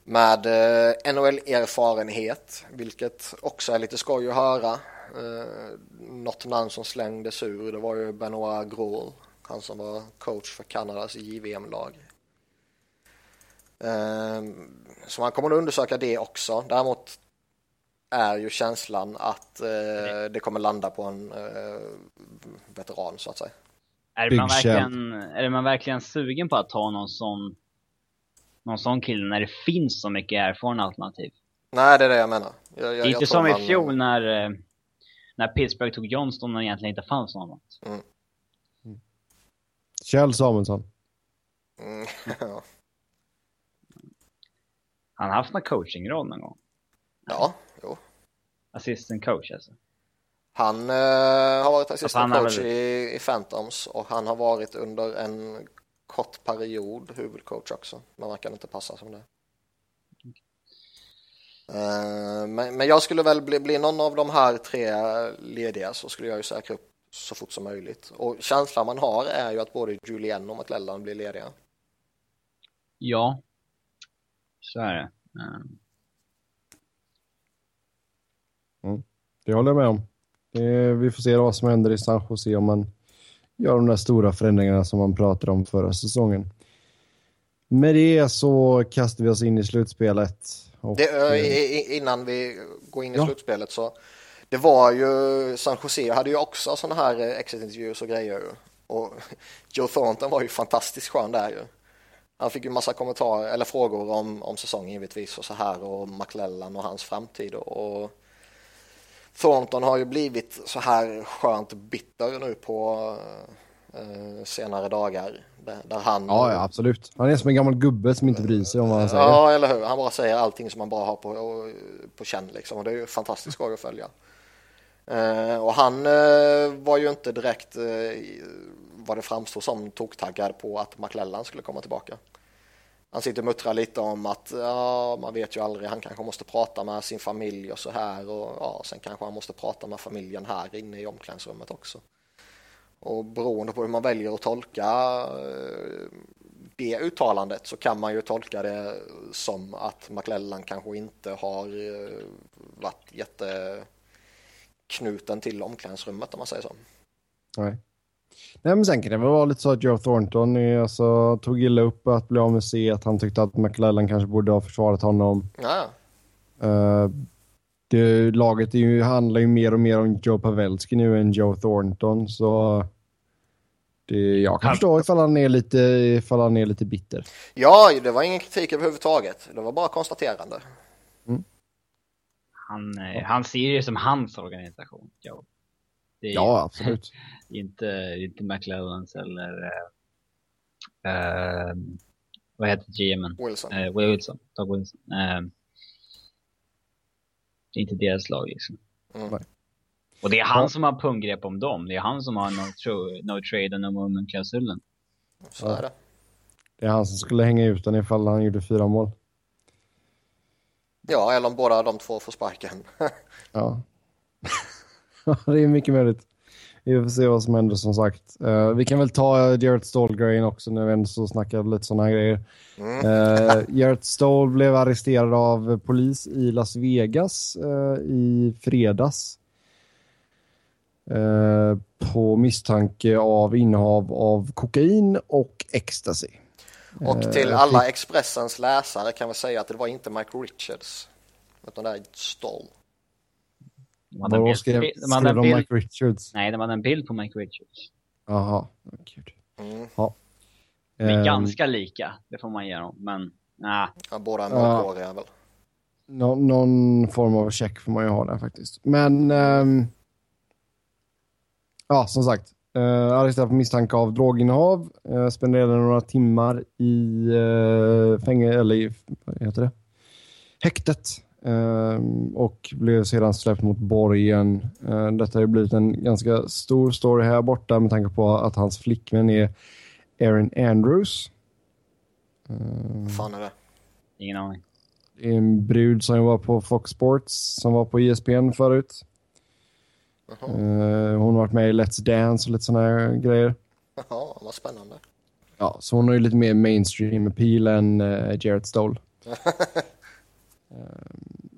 med eh, NHL-erfarenhet, vilket också är lite skoj att höra. Eh, något namn som slängdes ur, det var ju Benoit Gros, han som var coach för Kanadas JVM-lag. Eh, så man kommer att undersöka det också. Däremot är ju känslan att eh, det kommer landa på en eh, veteran så att säga. Är man, verkligen, är man verkligen sugen på att ta någon sån någon sån kille när det finns så mycket erfarna alternativ. Nej, det är det jag menar. Jag, jag, det är inte jag som i fjol när, eh, när Pittsburgh tog Johnston när det egentligen inte fanns något. Kjell Samuelsson. Mm. Han har haft någon coachingroll någon gång. ja, jo. Assistant coach alltså. Han eh, har varit han assistant har coach väl- i, i Phantoms och han har varit under en kort period huvudcoach också. Men verkar inte passa som det. Eh, men, men jag skulle väl bli, bli någon av de här tre lediga så skulle jag ju säkra upp så fort som möjligt. Och känslan man har är ju att både Julian och McLellan blir lediga. Ja. Så är det. Ehm, Det håller jag med om. Vi får se vad som händer i San Jose om man gör de där stora förändringarna som man pratade om förra säsongen. Med det så kastar vi oss in i slutspelet. Och, Det, eh, eh, innan vi går in i Ja. slutspelet så det var ju San Jose hade ju också sådana här eh, exit-intervjuer och grejer och Joe Thornton var ju fantastiskt skön där ju. Han fick ju massa kommentarer eller frågor om, om säsongen givetvis och så här och McLellan och hans framtid och, och Thornton har ju blivit så här skönt bitter nu på senare dagar där, han ja, ja, absolut. Han är som en gammal gubbe som inte bryr sig om vad han säger. Ja, eller hur. Han bara säger allting som man bara har på, på känn liksom. Och det är ju fantastiskt skoj att följa. Eh, och han eh, var ju inte direkt eh, vad det framstod som toktaggad på att McLellan skulle komma tillbaka. Han sitter och muttrar lite om att ja, man vet ju aldrig, han kanske måste prata med sin familj och så här och ja, sen kanske han måste prata med familjen här inne i omklädningsrummet också. Och beroende på hur man väljer att tolka eh, det uttalandet så kan man ju tolka det som att McLellan kanske inte har eh, varit jätteknuten till omklädningsrummet om man säger så. Nej. Nej, men sen kan det väl vara lite så att Joe Thornton är, alltså, tog illa upp att bli av med C, att han tyckte att McLellan kanske borde ha försvarat honom. Ja, Uh, det, laget är ju, handlar ju mer och mer om Joe Pavelski nu än Joe Thornton, så det, jag kan Han- förstå ifall han, är lite, ifall han är lite bitter. ja, det var ingen kritik överhuvudtaget. Det var bara konstaterande. Han, eh, han ser det som hans organisation. Joe. Det är Ja, absolut. inte, inte McLellans eller eh, vad heter GMen? Wilson. Will Wilson. Doug Wilson. Eh, det är inte deras lag liksom. Mm. Och det är han som har punggrepp om dem. Det är han som har no, tro, no trade och no movement klausulen. Så är det. Det är han som skulle hänga ut den ifall han gjorde fyra mål. Ja, eller om båda de två får sparken. Ja. Ja, det är mycket möjligt. Vi får se vad som händer som sagt. Eh, vi kan väl ta Jarrett Stoll-grejen också när vi ändå så snackar lite sådana här grejer. Mm. Uh, Stoll blev arresterad av polis i Las Vegas eh, i fredags. På misstanke av innehav av kokain och ecstasy. Och till alla Expressens läsare kan vi säga att det var inte Mike Richards. Utan det är Stoll. De hade en Vad bild, skrev, de skrev hade en de bild, Mike Richards? nej, de hade en bild på Mike Richards. Jaha, gud. Mm. De är Ehm, ganska lika, det får man ge dem. Men nej, Ja, båda är Ja. mörkhåriga väl. Nå- någon form av check får man ju ha där faktiskt. Men ehm, ja, som sagt. Uh, arresterad på misstanke av droginnehav. Uh, spenderade några timmar i uh, fängelse, eller i, vad heter det? Häktet. Ehm, och blev sedan släppt mot borgen. Uh, detta har ju blivit en ganska stor story här borta med tanke på att hans flickvän är Erin Andrews. Ehm, Vad fan är det? ingen aning. det är en brud som var på Fox Sports, som var på ESPN förut. Jaha, Eh, hon har varit med i Let's Dance och lite sådana här grejer. Jaha vad spännande. Ja, så hon har ju lite mer mainstream appeal än uh, Jarrett Stoll. Ehm,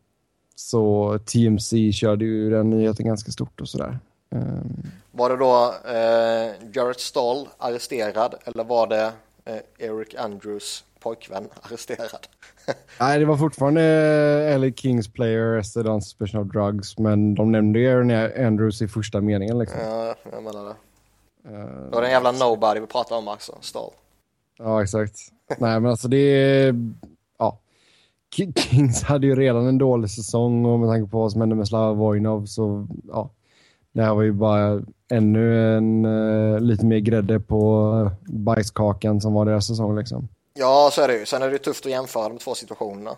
så TMC körde ju den nyheten ganska stort och sådär. Ehm, Var det då eh, Jarrett Stoll arresterad eller var det eh, Eric Andrews pojkvän arresterad? nej, det var fortfarande uh, LA Kings player suspicion of drugs, men de nämnde ju Andrews i första meningen liksom. ja, jag menar det. Ehm, Det var den jävla nobody vi pratade om också, Stoll. Ja, exakt. Nej, men alltså det är... Kings hade ju redan en dålig säsong och med tanke på vad som hände med Slava Vojnov så ja. Det här var ju bara ännu en uh, lite mer grädde på bajskakan som var deras säsong liksom. Ja, så är det ju. Sen är det ju tufft att jämföra de två situationerna.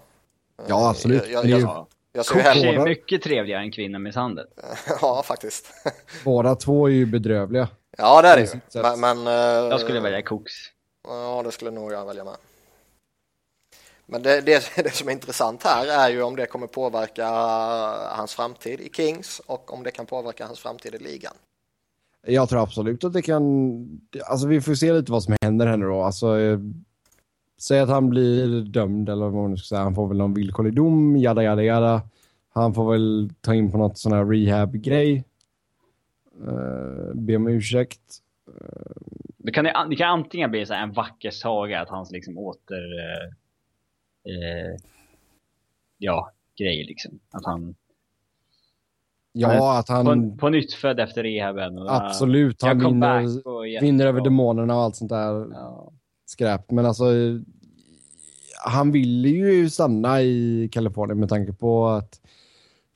Ja, absolut. Jag, jag, jag, jag ser hellre... är mycket trevligare än kvinnomisshandel. Ja, faktiskt. Båda två är ju bedrövliga. Ja, det är det ju. Men, men, eh, Jag skulle välja Cooks. Ja, det skulle nog jag välja med. Men det, det, det som är intressant här är ju om det kommer påverka hans framtid i Kings och om det kan påverka hans framtid i ligan. Jag tror absolut att det kan... Alltså vi får se lite vad som händer här nu då. Alltså, eh, säg att han blir dömd eller vad man nu ska säga. Han får väl någon villkorlig dom, jada jada jada. Han får väl ta in på något sån här rehab-grej. Uh, be om ursäkt. Det kan, det kan antingen bli så här en vacker saga att hans liksom åter... Eh, eh, ja, grej liksom. Att han Ja, att han... på, på nytt född efter rehaben. Och, absolut. Han vinner, vinner över demonerna och allt sånt där Ja. skräp. Men alltså... Han ville ju stanna i Kalifornien med tanke på att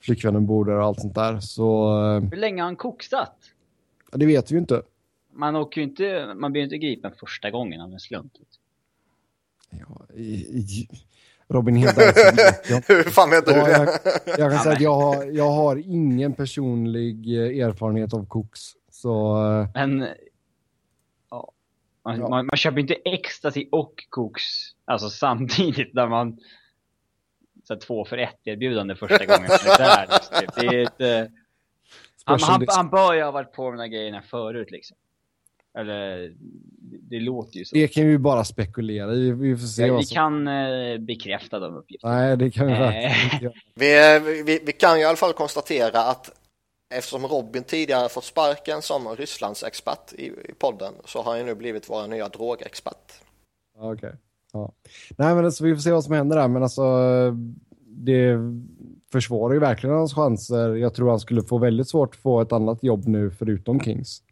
flickvännen bor där och allt sånt där. Så eh, Hur länge har han koksat? det vet vi ju inte. Man åker ju inte, man blir ju inte gripen första gången av en slump. Ja, i, i, Robin, jag, Hur fan vet du Ja, det? jag, jag kan säga att jag har, jag har ingen personlig eh, erfarenhet av koks. Så eh, Men... Ja. Man, Ja. Man, man köper inte ecstasy och koks alltså samtidigt när man så här, två för ett erbjudande första gången. Det, där, liksom. det är ett, han, han, han bör ju ha varit på de här grejerna förut liksom. Eller, det, låter ju så. det kan vi ju bara spekulera i. Vi får se Ja, vad vi som... kan eh, bekräfta de uppgifterna. Nej, det kan vi Nej. verkligen inte göra. Vi, vi, vi kan ju i alla fall konstatera att eftersom Robin tidigare fått sparken som Rysslands expert i, i podden så har han ju nu blivit vår nya drogexpert. Okej. Ja. Nej, men alltså, vi får se vad som händer där. Men alltså, eh, det försvårar ju verkligen hans chanser. Jag tror han skulle få väldigt svårt att få ett annat jobb nu förutom Kings.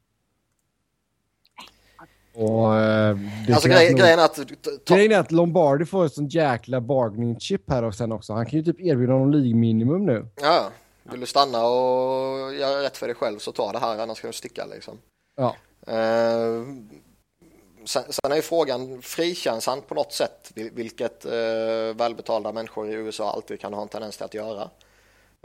Och, eh, det Alltså grej, nog- grejen är att ta, Grejen är att Lombardi får ett sånt jäkla bargaining chip här och sen också. Han kan ju typ erbjuda honom ligminimum nu. ja, vill du stanna och göra rätt för dig själv så ta det här annars kan du sticka liksom. Ja. Eh, sen, sen är ju frågan, frikänns han på något sätt, vil- vilket eh, välbetalda människor i USA alltid kan ha en tendens till att göra.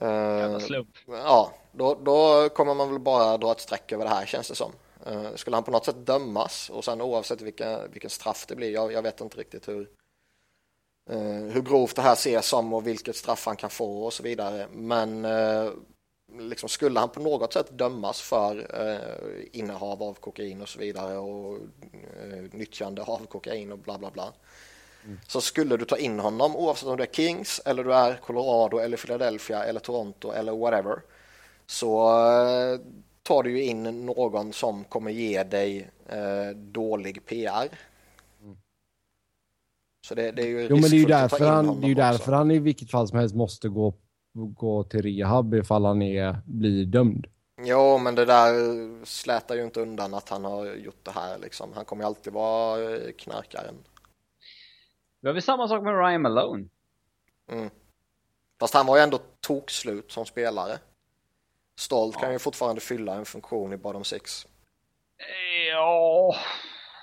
Eh, Jävla slump. Ja, då, då kommer man väl bara dra ett streck över det här känns det som. Eh, skulle han på något sätt dömas och sen oavsett vilka, vilken straff det blir, jag, jag vet inte riktigt hur, eh, hur grovt det här ses som och vilket straff han kan få och så vidare. Men eh, liksom, skulle han på något sätt dömas för eh, innehav av kokain och så vidare och eh, nyttjande av kokain och bla bla bla. Så skulle du ta in honom oavsett om du är Kings eller du är Colorado eller Philadelphia eller Toronto eller whatever. Så eh, tar du ju in någon som kommer ge dig eh, dålig PR. Så det, det är ju Jo, men det är ju därför han, det är ju därför han i vilket fall som helst måste gå, gå till rehab ifall han är, blir dömd. Jo, men det där slätar ju inte undan att han har gjort det här liksom. Han kommer ju alltid vara eh, knarkaren. Vi har väl samma sak med Ryan Malone. Mm. Fast han var ju ändå tokslut som spelare. Stolt kan ju fortfarande fylla en funktion i bottom six. Ja,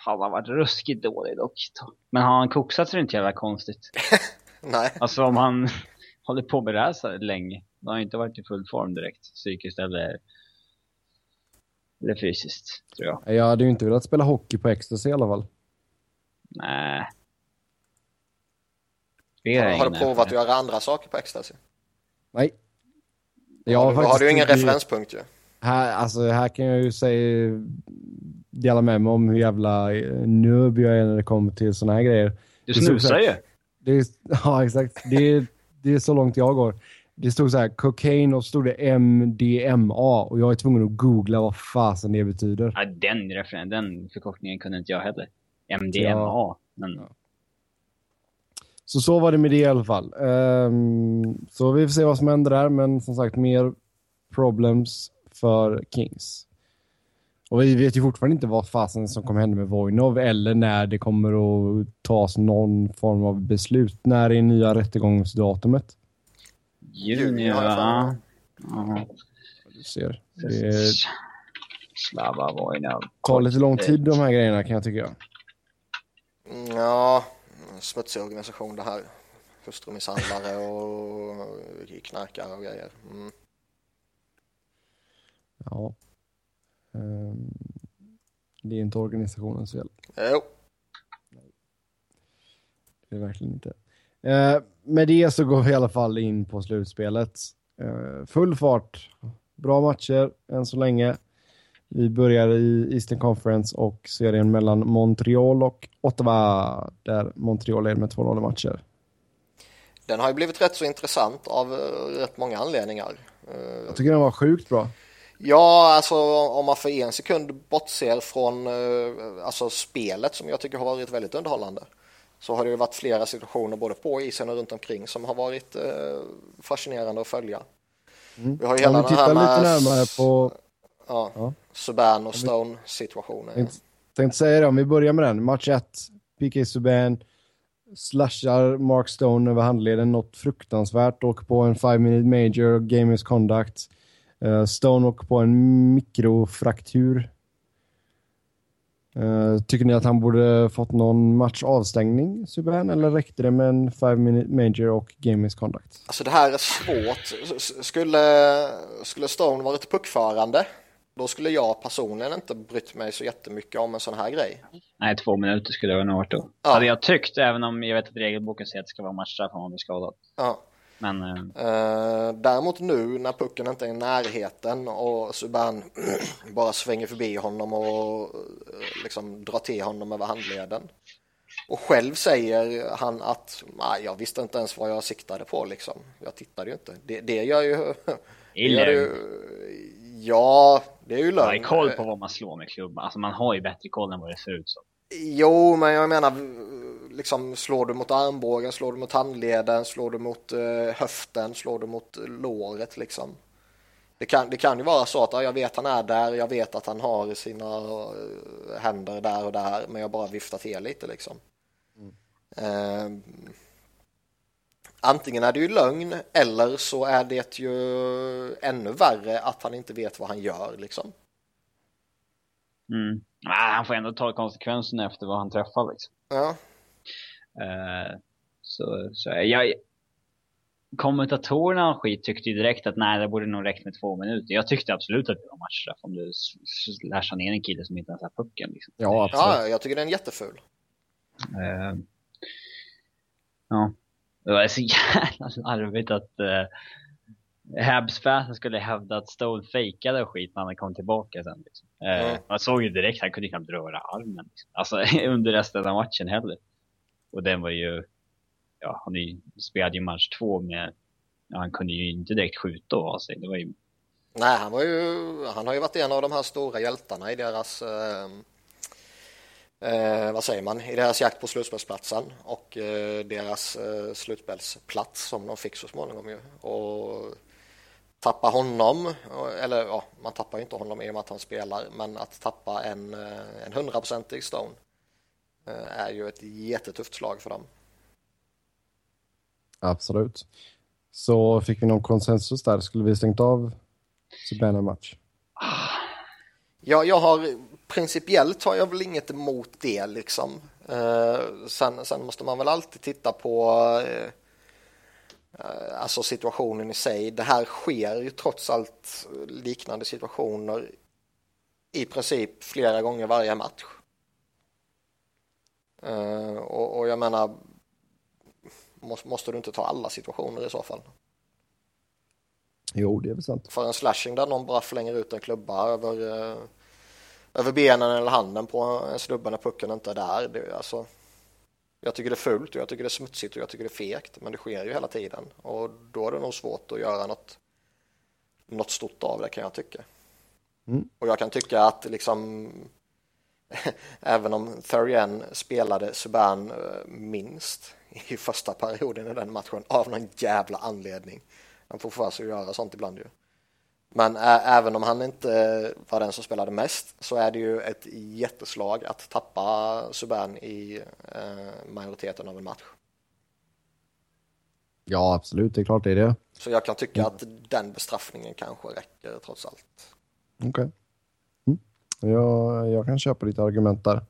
han har varit ruskigt dålig dock. Men har han koksat så är det inte jävla konstigt. Nej, Alltså om han håller på med det här så länge. Då har han inte varit i full form direkt. Psykiskt eller, eller fysiskt, tror jag. Jag hade ju inte velat spela hockey på ecstasy i alla fall. Nej. Har, du provat att göra andra saker på ecstasy? Nej. Ja, Jag har, du, har du ingen inte- referenspunkt ju. Här, alltså, här kan jag ju säga, dela med mig om hur jävla eh, nöb jag är när det kommer till såna här grejer. Du snusar ju. Det är, ja, exakt. Det är, det är så långt jag går. Det stod så här, cocaine och stod det MDMA och jag är tvungen att googla vad fasen det betyder. Ja, den referen den förkortningen kunde inte jag heller. MDMA. Ja. Men Så så var det med det i alla fall. Ehm, så vi får se vad som händer där, men som sagt mer problems för Kings. Och vi vet ju fortfarande inte vad fasen som kommer hända med Vojnov eller när det kommer att tas någon form av beslut. När är nya rättegångsdatumet? Juni, mig. Ja. Du ser. Det Slava Vojnov. tar lite lång tid de här grejerna kan jag tycka. Ja, smutsig organisation det här. Hustrumisshandlare och knarkare och grejer. Mm. Ja. Ehm, det är inte organisationens fel. Jo, Det är verkligen inte. Eh, med det så går vi i alla fall in på slutspelet. Eh, full fart. Bra matcher än så länge. Vi börjar i Eastern Conference och serien mellan Montreal och Ottawa. Där Montreal leder med 2-0 i matcher. den har ju blivit rätt så intressant av eh, rätt många anledningar. Jag tycker den var sjukt bra. Ja, alltså om man för en sekund bortser från eh, alltså spelet som jag tycker har varit väldigt underhållande så har det ju varit flera situationer både på isen och runt omkring som har varit eh, fascinerande att följa. Vi har ju hela vi den här lite med närmare på... ja, Ja. Subban och Stone situationen. Tänkte, tänkte säga det, om vi börjar med den. Match 1. PK Subban slashar Mark Stone över handleden något fruktansvärt. Åker på en 5 minute major game misconduct. Eh, Stone åker på en mikrofraktur. Eh, tycker ni att han borde fått någon match avstängning, Subban, eller räckte det med en 5 minute major och game misconduct? Alltså det här är svårt. Skulle, skulle Stone varit puckförande då skulle jag personligen inte brytt mig så jättemycket om en sån här grej. Nej, två minuter skulle det nog varit då. Ja. Hade jag tyckt, även om jag vet att regelboken säger att det ska vara matchstraff om man blir skadad. Ja. Men eh, Eh, däremot nu när pucken inte är i närheten och Subban bara svänger förbi honom och eh, liksom drar till honom över handleden. Och själv säger han att jag visste inte ens vad jag siktade på liksom. Jag tittade ju inte. Det, det gör ju... Det gör Eller- ju ja, det är ju man har lögn. koll på vad man slår med klubban. Alltså man har ju bättre koll än vad det ser ut som. Jo, men jag menar, liksom slår du mot armbågen, slår du mot handleden, slår du mot eh, höften, slår du mot låret liksom. Det kan, det kan ju vara så att ja, jag vet han är där, jag vet att han har sina eh, händer där och där, men jag bara viftar till lite liksom. Eh, antingen är det ju lögn eller så är det ju ännu värre att han inte vet vad han gör liksom. Mm. Nej, han får ändå ta konsekvenserna efter vad han träffar liksom. Ja, Eh, så, så jag, kommentatorerna och skit tyckte ju direkt att nej, det borde nog räckt med två minuter. Jag tyckte absolut att det var matchstraff om du s- s- lashar ner en kille som inte ens har pucken. Liksom. Ja, absolut. ja jag tycker den är jätteful. Eh, ja, det var så jävla larvigt att uh, Habs-fansen skulle hävda att Stone fejkade och skit när han kom tillbaka sen. Liksom. Eh, Mm. Man såg ju direkt, han kunde knappt röra armen. Liksom. Alltså under resten av matchen heller. Och den var ju, ja, han ju- spelade ju match två med, ja, han kunde ju inte direkt skjuta av sig. Det var ju, Nej, han, var ju, han har ju varit en av de här stora hjältarna i deras, eh, eh, vad säger man, i deras jakt på slutspelsplatsen och eh, deras eh, slutspelsplats som de fick så småningom ju. Och tappa honom, och- eller ja, man tappar ju inte honom i och med att han spelar, men att tappa en, eh, en hundraprocentig Stone eh, är ju ett jättetufft slag för dem. Absolut. Så fick vi någon konsensus där. Skulle vi stängt av Subban en match? Ja, jag har principiellt har jag väl inget emot det liksom. Eh, sen, sen måste man väl alltid titta på eh, eh, alltså situationen i sig. Det här sker ju trots allt liknande situationer i princip flera gånger varje match. Och, och jag menar, måste, du inte ta alla situationer i så fall? Jo, det är väl sant. för en slashing där någon bara flänger ut en klubba över, över benen eller handen på en snubbe när pucken inte är där. Det, är alltså, jag tycker det är fult och jag tycker det är smutsigt och jag tycker det är fegt men det sker ju hela tiden och då är det nog svårt att göra något, något stort av det kan jag tycka. Mm. Och jag kan tycka att liksom även om Therrien spelade Subban eh, minst i första perioden i den matchen av någon jävla anledning. Han får för sig att göra sånt ibland ju. Men även om han inte var den som spelade mest så är det ju ett jätteslag att tappa Subban i eh, majoriteten av en match. Ja, absolut. Det är klart det är det. Så jag kan tycka att den bestraffningen kanske räcker trots allt. Okej. Mm. Jag, jag kan köpa ditt argument där.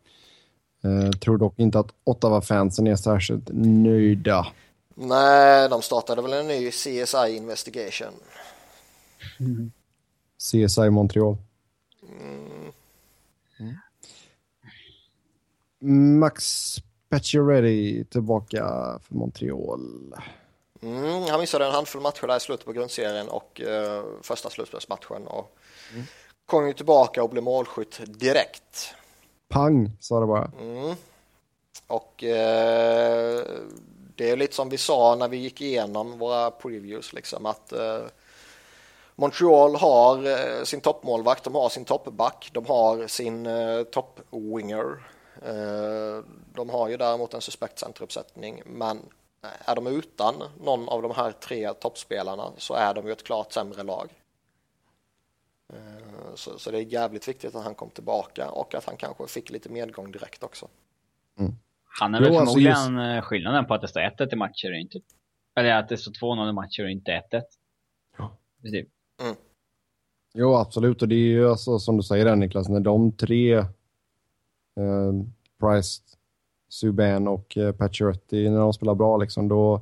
Eh, tror dock inte att Ottawa-fansen är särskilt nöjda. Nej, de startade väl en ny CSI Investigation. CSI Montreal. Mm. Max Pacioretty tillbaka för Montreal. Mm, han missade en handfull matcher där i slutet på grundserien och eh, första slutspelsmatchen och kom ju tillbaka och blev målskytt direkt. Pang, sa det bara. Mm. Och eh, det är lite som vi sa när vi gick igenom våra previews liksom att eh, Montreal har eh, sin toppmålvakt, de har sin toppback, de har sin eh, toppwinger. Eh, de har ju däremot en suspekt centeruppsättning men är de utan någon av de här tre toppspelarna så är de ju ett klart sämre lag. Eh, Så, så det är jävligt viktigt att han kom tillbaka och att han kanske fick lite medgång direkt också. Han är Jo, väl alltså förmodligen eh, skillnaden på att det står 1-1 i matcher och inte... Eller att det står 2-0 i matcher och inte 1-1. Ja. Precis. Jo, absolut. Och det är ju alltså, som du säger där Niklas, när de tre, eh, Price, Subban och eh, Pacioretty, när de spelar bra, liksom, då,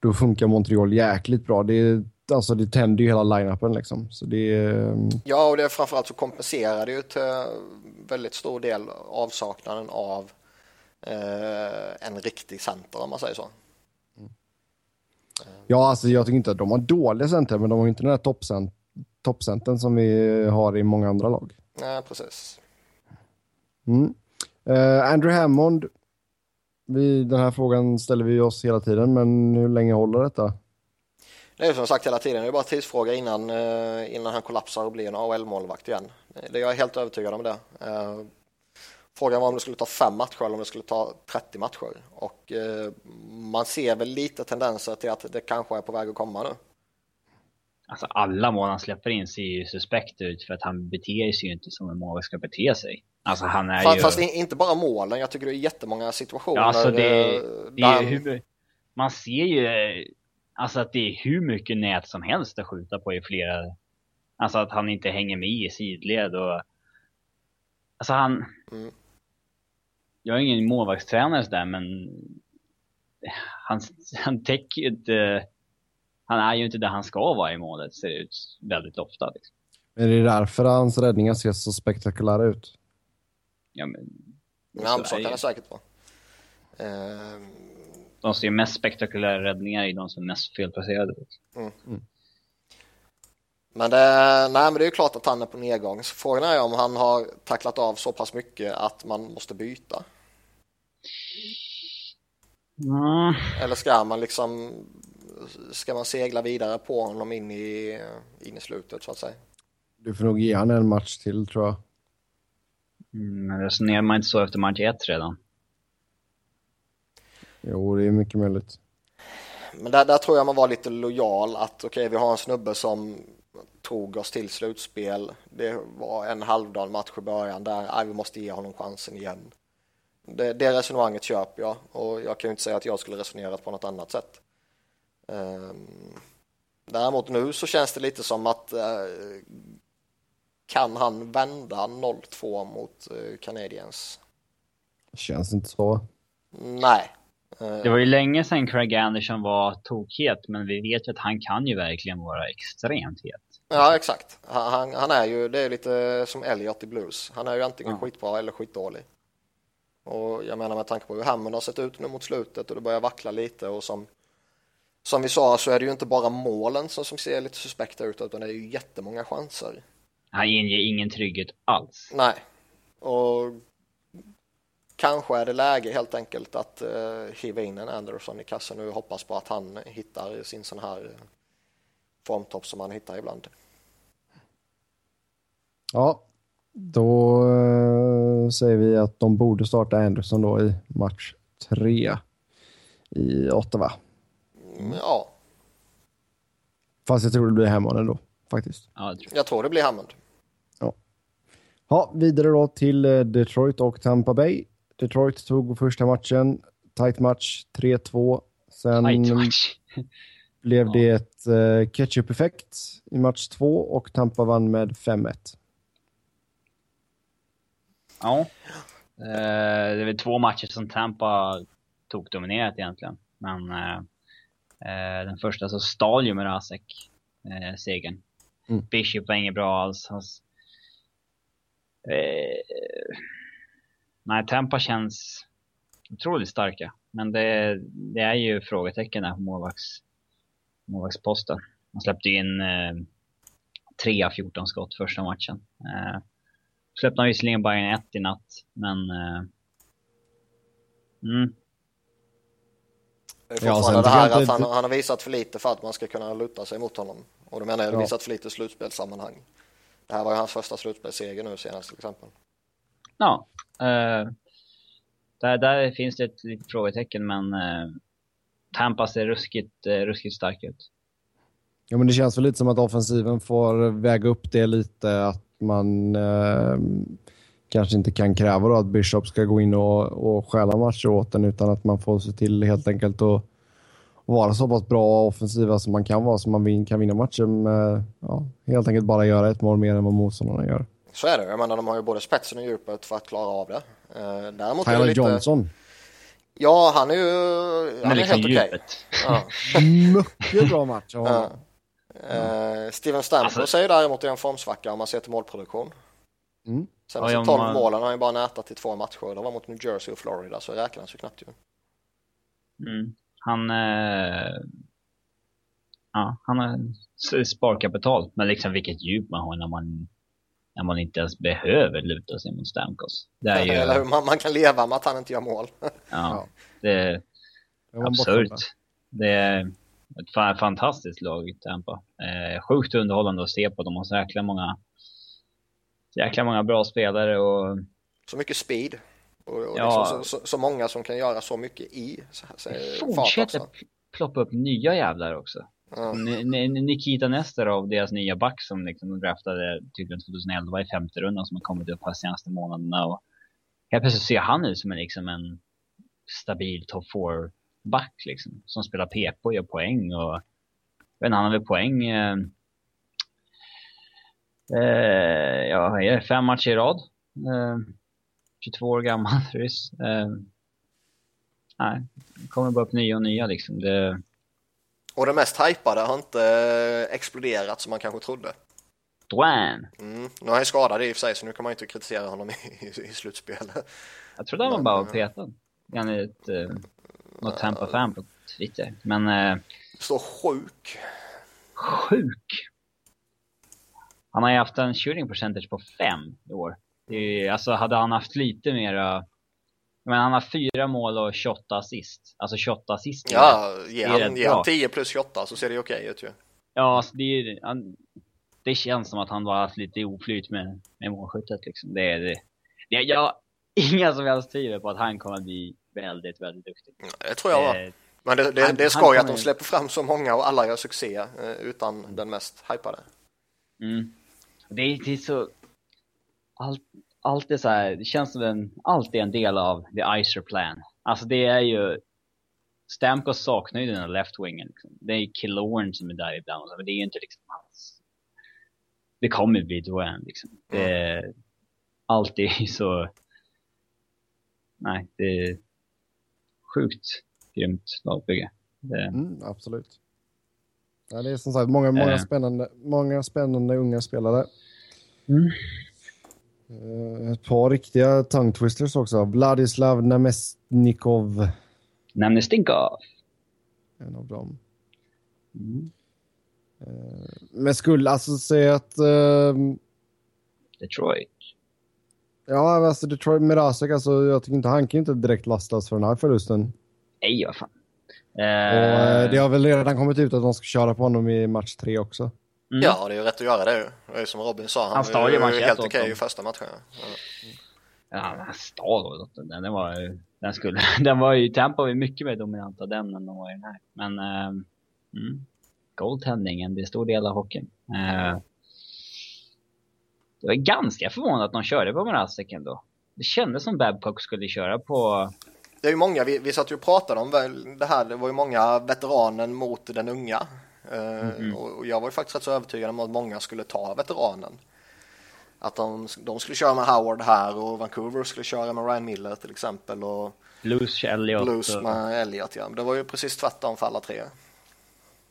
då funkar Montreal jäkligt bra. Det, alltså, det tänder ju hela line-upen. Liksom. Så det är, Ja, och det är framförallt så kompenserar det ju till väldigt stor del avsaknaden av eh, en riktig center om man säger så. Ja, alltså, jag tycker inte att de har dåliga center, men de har inte den toppcent, toppcentern som vi har i många andra lag. Nej, precis. Mm. Eh, Andrew Hammond, vi, den här frågan ställer vi oss hela tiden, men hur länge håller detta? Det är som sagt hela tiden, det är bara tidsfråga innan, eh, innan han kollapsar och blir en AHL-målvakt igen. Det är jag helt övertygad om det. Frågan var om det skulle ta fem matcher eller om det skulle ta 30 matcher. Och eh, man ser väl lite tendenser till att det kanske är på väg att komma nu. Alltså alla mål han släpper in ser ju suspekt ut för att han beter sig ju inte som en målvakt ska bete sig. Alltså han är Fast, ju... fast inte bara målen, jag tycker det är jättemånga situationer. Ja, alltså det, eh, det är hur, man ser ju eh, alltså att det är hur mycket nät som helst att skjuta på i flera, alltså att han inte hänger med i sidled och alltså han, Mm. Jag är ingen målvaktstränare sådär men han, han täcker ju inte, han är ju inte där han ska vara i målet ser det ut väldigt ofta. Liksom. Är det därför hans räddningar ser så spektakulära ut? Ja, men, Ja, är kan det. säkert vara. Eh, de som gör mest spektakulära räddningar är de som är mest felplacerade. Men det, nej, men det är ju klart att han är på nedgång. Så frågan är om han har tacklat av så pass mycket att man måste byta. Mm. Eller ska man liksom ska man segla vidare på honom in i, in i slutet så att säga. Du får nog ge han en match till tror jag. Mm, resonerar man inte så efter match 1 redan? Jo, det är mycket möjligt. Men där, där tror jag man var lite lojal att okej vi har en snubbe som tog oss till slutspel. Det var en halvdan match i början där, nej, vi måste ge honom chansen igen. Det, det resonemanget köper jag och jag kan ju inte säga att jag skulle resonerat på något annat sätt. Ehm, däremot nu så känns det lite som att eh, kan han vända 0-2 mot eh, Canadiens? Känns inte så. Nej. Eh, Det var ju länge sedan Craig Anderson var tokhet, men vi vet ju att han kan ju verkligen vara extremt het. Ja, exakt. Han, han, han är ju, det är lite som Elliot i Blues. Han är ju antingen Ja. skitbra eller skitdålig. Och jag menar med tanke på hur Hammond har sett ut nu mot slutet och det börjar vackla lite och som som vi sa så är det ju inte bara målen som, som ser lite suspekta ut utan det är ju jättemånga chanser. Han inger ingen trygghet alls. Nej. Och kanske är det läge helt enkelt att uh, hiva in en Anderson i kassan nu och hoppas på att han hittar sin sån här eh, formtopp som han hittar ibland. Ja, då eh, säger vi att de borde starta Anderson då i match tre i Ottawa. Mm, ja, Fast jag tror det blir Hammond ändå. faktiskt. Ja, tror Jag tror det blir Hammond. Ja, vidare då till eh, Detroit och Tampa Bay. Detroit tog första matchen, tight match, 3-2. Sen match. blev Ja. det ett uh, catch-up-effekt i match två och Tampa vann med 5-1. Ja. Eh, det är väl två matcher som Tampa tog dominerat egentligen. Men eh, den första så stal ju Mrazek eh, segern. Mm. Bishop var inget bra alls. Hans, eh, nej, Tampa känns otroligt starka. Men det, det är ju frågetecken där på målvakts, målvaktsposten. Han släppte in eh, 3 av 14 skott första matchen. Eh, släppte han visserligen bara in ett i natt, men... Eh, mm, Det är Ja, fortfarande sen det här att inte- han, han har visat för lite för att man ska kunna luta sig mot honom. Och då menar jag Ja. visat för lite slutspelssammanhang. Det här var ju hans första slutspelsseger nu senast till exempel ja. Uh, där, där finns det ett litet frågetecken, men uh, Tampa ser ruskigt, uh, ruskigt stark ut. Ja, men det känns väl lite som att offensiven får väga upp det lite. Att man eh, kanske inte kan kräva då att Bishop ska gå in och, och stjäla matcher åt den utan att man får se till helt enkelt att vara så pass bra offensiva som man kan vara så man vin, kan vinna matchen. med ja, helt enkelt bara göra ett mål mer än vad motståndarna gör. Så är det. Jag menar de har ju både spetsen och djupet för att klara av det. Eh, däremot är det Tyler lite... Johnson. Ja, han är ju... Han Men är liksom helt okej. djupet. Ja. Mycket bra match av. Ja. Eh, Steven Stamkos Alltså- ju däremot i en formsvacka om man ser till målproduktion. Mm. Sen Ja, ja, ja, 12 man- målen har han ju bara nätat i två matcher. Det var mot New Jersey och Florida så det räknas ju knappt ju. Mm. Han... Eh, ja, han har sparkapital. Men liksom vilket djup man har när man, när man inte ens behöver luta sig mot Stamkos. Det är ju... Eller hur? Man, man kan leva med att han inte gör mål. Ja, det är absurt. Det är ett fa- fantastiskt lag, Tampa. Eh, sjukt underhållande att se på. De har så jäkla många, så jäkla många bra spelare och Så mycket speed. Och, och Ja. liksom så, så, så många som kan göra så mycket i så här, så, fart fortsätter ploppa upp nya jävlar också. Ja. Nikita Nesterov, deras nya back som liksom de draftade tydligen 2011 i femte rundan som har kommit upp här senaste månaderna. Och helt plötsligt ser han ut som en, liksom en stabil top 4 back liksom. Som spelar PP och gör poäng och jag vet inte, han har väl poäng eh, eh, ja, fem matcher i rad. Eh, 22 år gammal ryss. Eh, nej, det kommer bara upp nya och nya liksom. Det, och det mest hypade har inte eh, exploderat som man kanske trodde. Dwan! Mm. Nu är han skadad i och för sig så nu kan man ju inte kritisera honom i, i, i slutspel. Jag trodde han var bara eh, petad. Han är ett eh, något Tampa-fan på Twitter. Men eh, står sjuk. sjuk! Han har ju haft en shooting percentage på 5 i år. Det är, alltså hade han haft lite mera... Men han har fyra mål och 28 assist. Alltså 28 assist. Ja, ge är han, ge han 10 plus 28 så ser det okej ut ju. Ja, alltså det, är, han, det känns som att han bara haft lite oflyt med, med målskyttet liksom. Det är det. det jag har inga som helst tvivel på att han kommer att bli väldigt, väldigt duktig. Det tror jag. Eh, Men det, det, han- det är skoj att de släpper fram så många och alla gör succé eh, utan den mest hypade. Mm. Det, är, det är så... Allt, allt är så här, det känns som en, allt är en del av the Icer plan. Alltså det är ju... Stamkos saknar ju den här left-wingen. Liksom. Det är Killorn som är där ibland, men det är ju inte liksom hans... Det kommer bli Dwayne liksom. Det, allt är ju så... Nej, det är sjukt grymt lagbygge. Det, Mm, absolut. Ja, det är som sagt många, många, Eh. spännande, många spännande unga spelare. Mm. Eh, ett par riktiga tongue twisters också. Vladislav Namestnikov. Nämner Stinkov. En av dem. Mm. Men skulle alltså säga att... eh, Detroit. ja, alltså Detroit Mirasek, alltså jag tycker inte han kan inte direkt lastas för den här förlusten. Nej, vad fan. Och eh, det har väl redan kommit ut att de ska köra på honom i match tre också. Mm. Ja, det är ju rätt att göra det ju. Det är som Robin sa, han, Han stal ju ju helt okej dem. i första matchen. Ja. Ja, den stal åt den. Den var den skulle, den var ju, Tampa var ju mycket mer dominanta den än de var i den här. Men, ehm, mm. goaltendingen, det är stor del av hockeyn. Eh, det var ganska förvånande att de körde på Mrazek ändå. Det kändes som Babcock skulle köra på... Det är ju många, vi, vi satt ju och pratade om det här, det var ju många veteranen mot den unga. Mm och, jag var ju faktiskt rätt så övertygad om att många skulle ta veteranen. Att de, de skulle köra med Howard här och Vancouver skulle köra med Ryan Miller till exempel. Och Blues Elliot. Blues med Elliot, ja. Det var ju precis tvärtom för alla tre.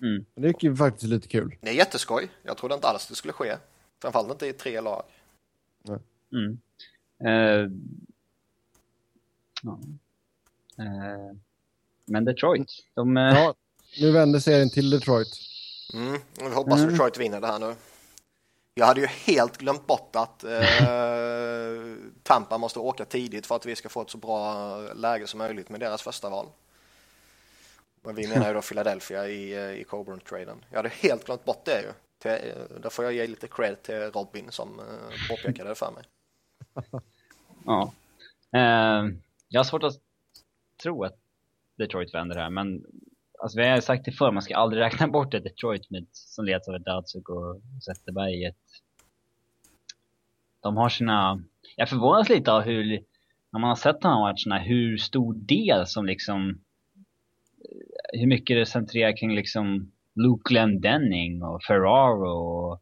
Mm. Det är ju faktiskt lite kul. Det är jätteskoj. Jag trodde inte alls det skulle ske. Framförallt inte i tre lag. Mm. Uh, uh, men Detroit, de... Uh... Ja, nu vänder serien till Detroit. Mm. Vi hoppas mm. Detroit vinner det här nu. Jag hade ju helt glömt bort att eh, Tampa måste åka tidigt för att vi ska få ett så bra läge som möjligt med deras första val. Men vi menar ju då Philadelphia i, eh, i Coburn-traden. Jag hade helt glömt bort det ju. Till, eh, där får jag ge lite cred till Robin som eh, påpekade det för mig. Ja. Eh, jag har svårt att tro att Detroit vänder här, men alltså vi har sagt det förr, man ska aldrig räkna bort ett Detroit med, som leds av Datsuk och Zetterberg i ett... De har sina... Jag förvånas lite av hur, när man har sett de här matcherna, hur stor del som liksom... Hur mycket det centrerar kring liksom Luke Glendenning och Ferraro och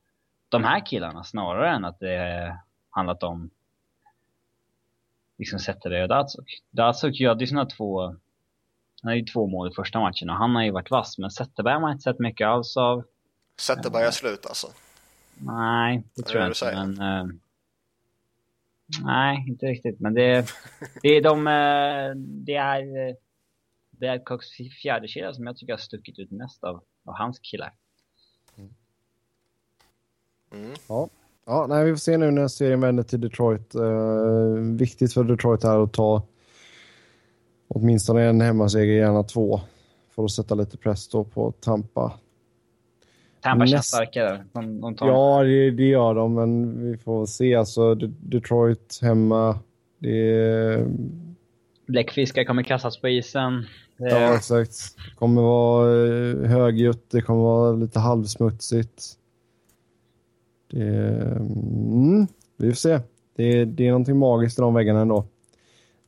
de här killarna snarare än att det handlat om liksom Zetterberg och Datsuk. Datsuk gör ju sina två han har ju två mål i första matchen och han har ju varit vass. Men Zetterberg har man inte sett mycket alls av. Zetterberg är slut alltså? Nej, det tror jag inte. Men, uh, nej, inte riktigt. Men det, det är de... Uh, det är... Det är Cox fjärde kedja som jag tycker har stuckit ut mest av, av hans killar. Mm. Ja. ja, nej, vi får se nu när serien vänder till Detroit. Uh, viktigt för Detroit här att ta åtminstone en hemmaseger, gärna två. För att sätta lite press då på Tampa. Tampa Näst... känns starkare. De, de tar... Ja, det, det, gör de, men vi får se. Alltså, Detroit hemma, det. Bläckfiskar kommer kastas på isen. Det... Ja, exakt. Det kommer vara eh, högljutt, det kommer vara lite halvsmutsigt. Det... Mm, vi får se. Det, det är någonting magiskt i de väggarna ändå.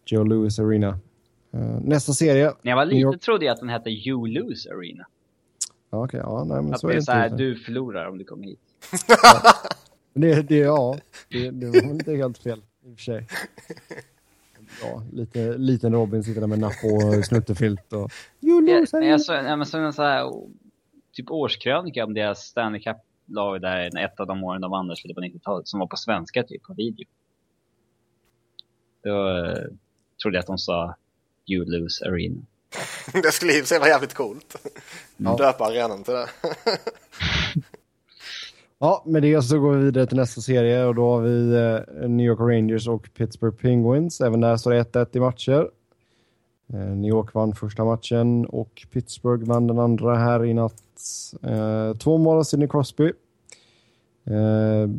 Joe Louis Arena. Uh, nästa serie. När jag var liten trodde jag att den hette You Lose Arena. Okej, okay, ja, nej men att så är det så här, du förlorar om du kommer hit. ja. Det, det, ja, det, det var inte helt fel i och för sig. Ja, lite, liten Robin sitter där med napp och snuttefilt och... You lose jag, jag, så, ja, men så en så här, typ årskrönika om deras Stanley Cup-lag där ett av de åren de vann slutet på 90-talet som var på svenska typ på video. Då eh, trodde jag att de sa You Lose Arena. det skulle i sig vara jävligt coolt. Ja. Döpa arenan till det. ja, med det så går vi vidare till nästa serie och då har vi eh, New York Rangers och Pittsburgh Penguins. Även där står det 1-1 i matcher. Eh, New York vann första matchen och Pittsburgh vann den andra här i natt. Eh, två mål av Sidney Crosby. Eh,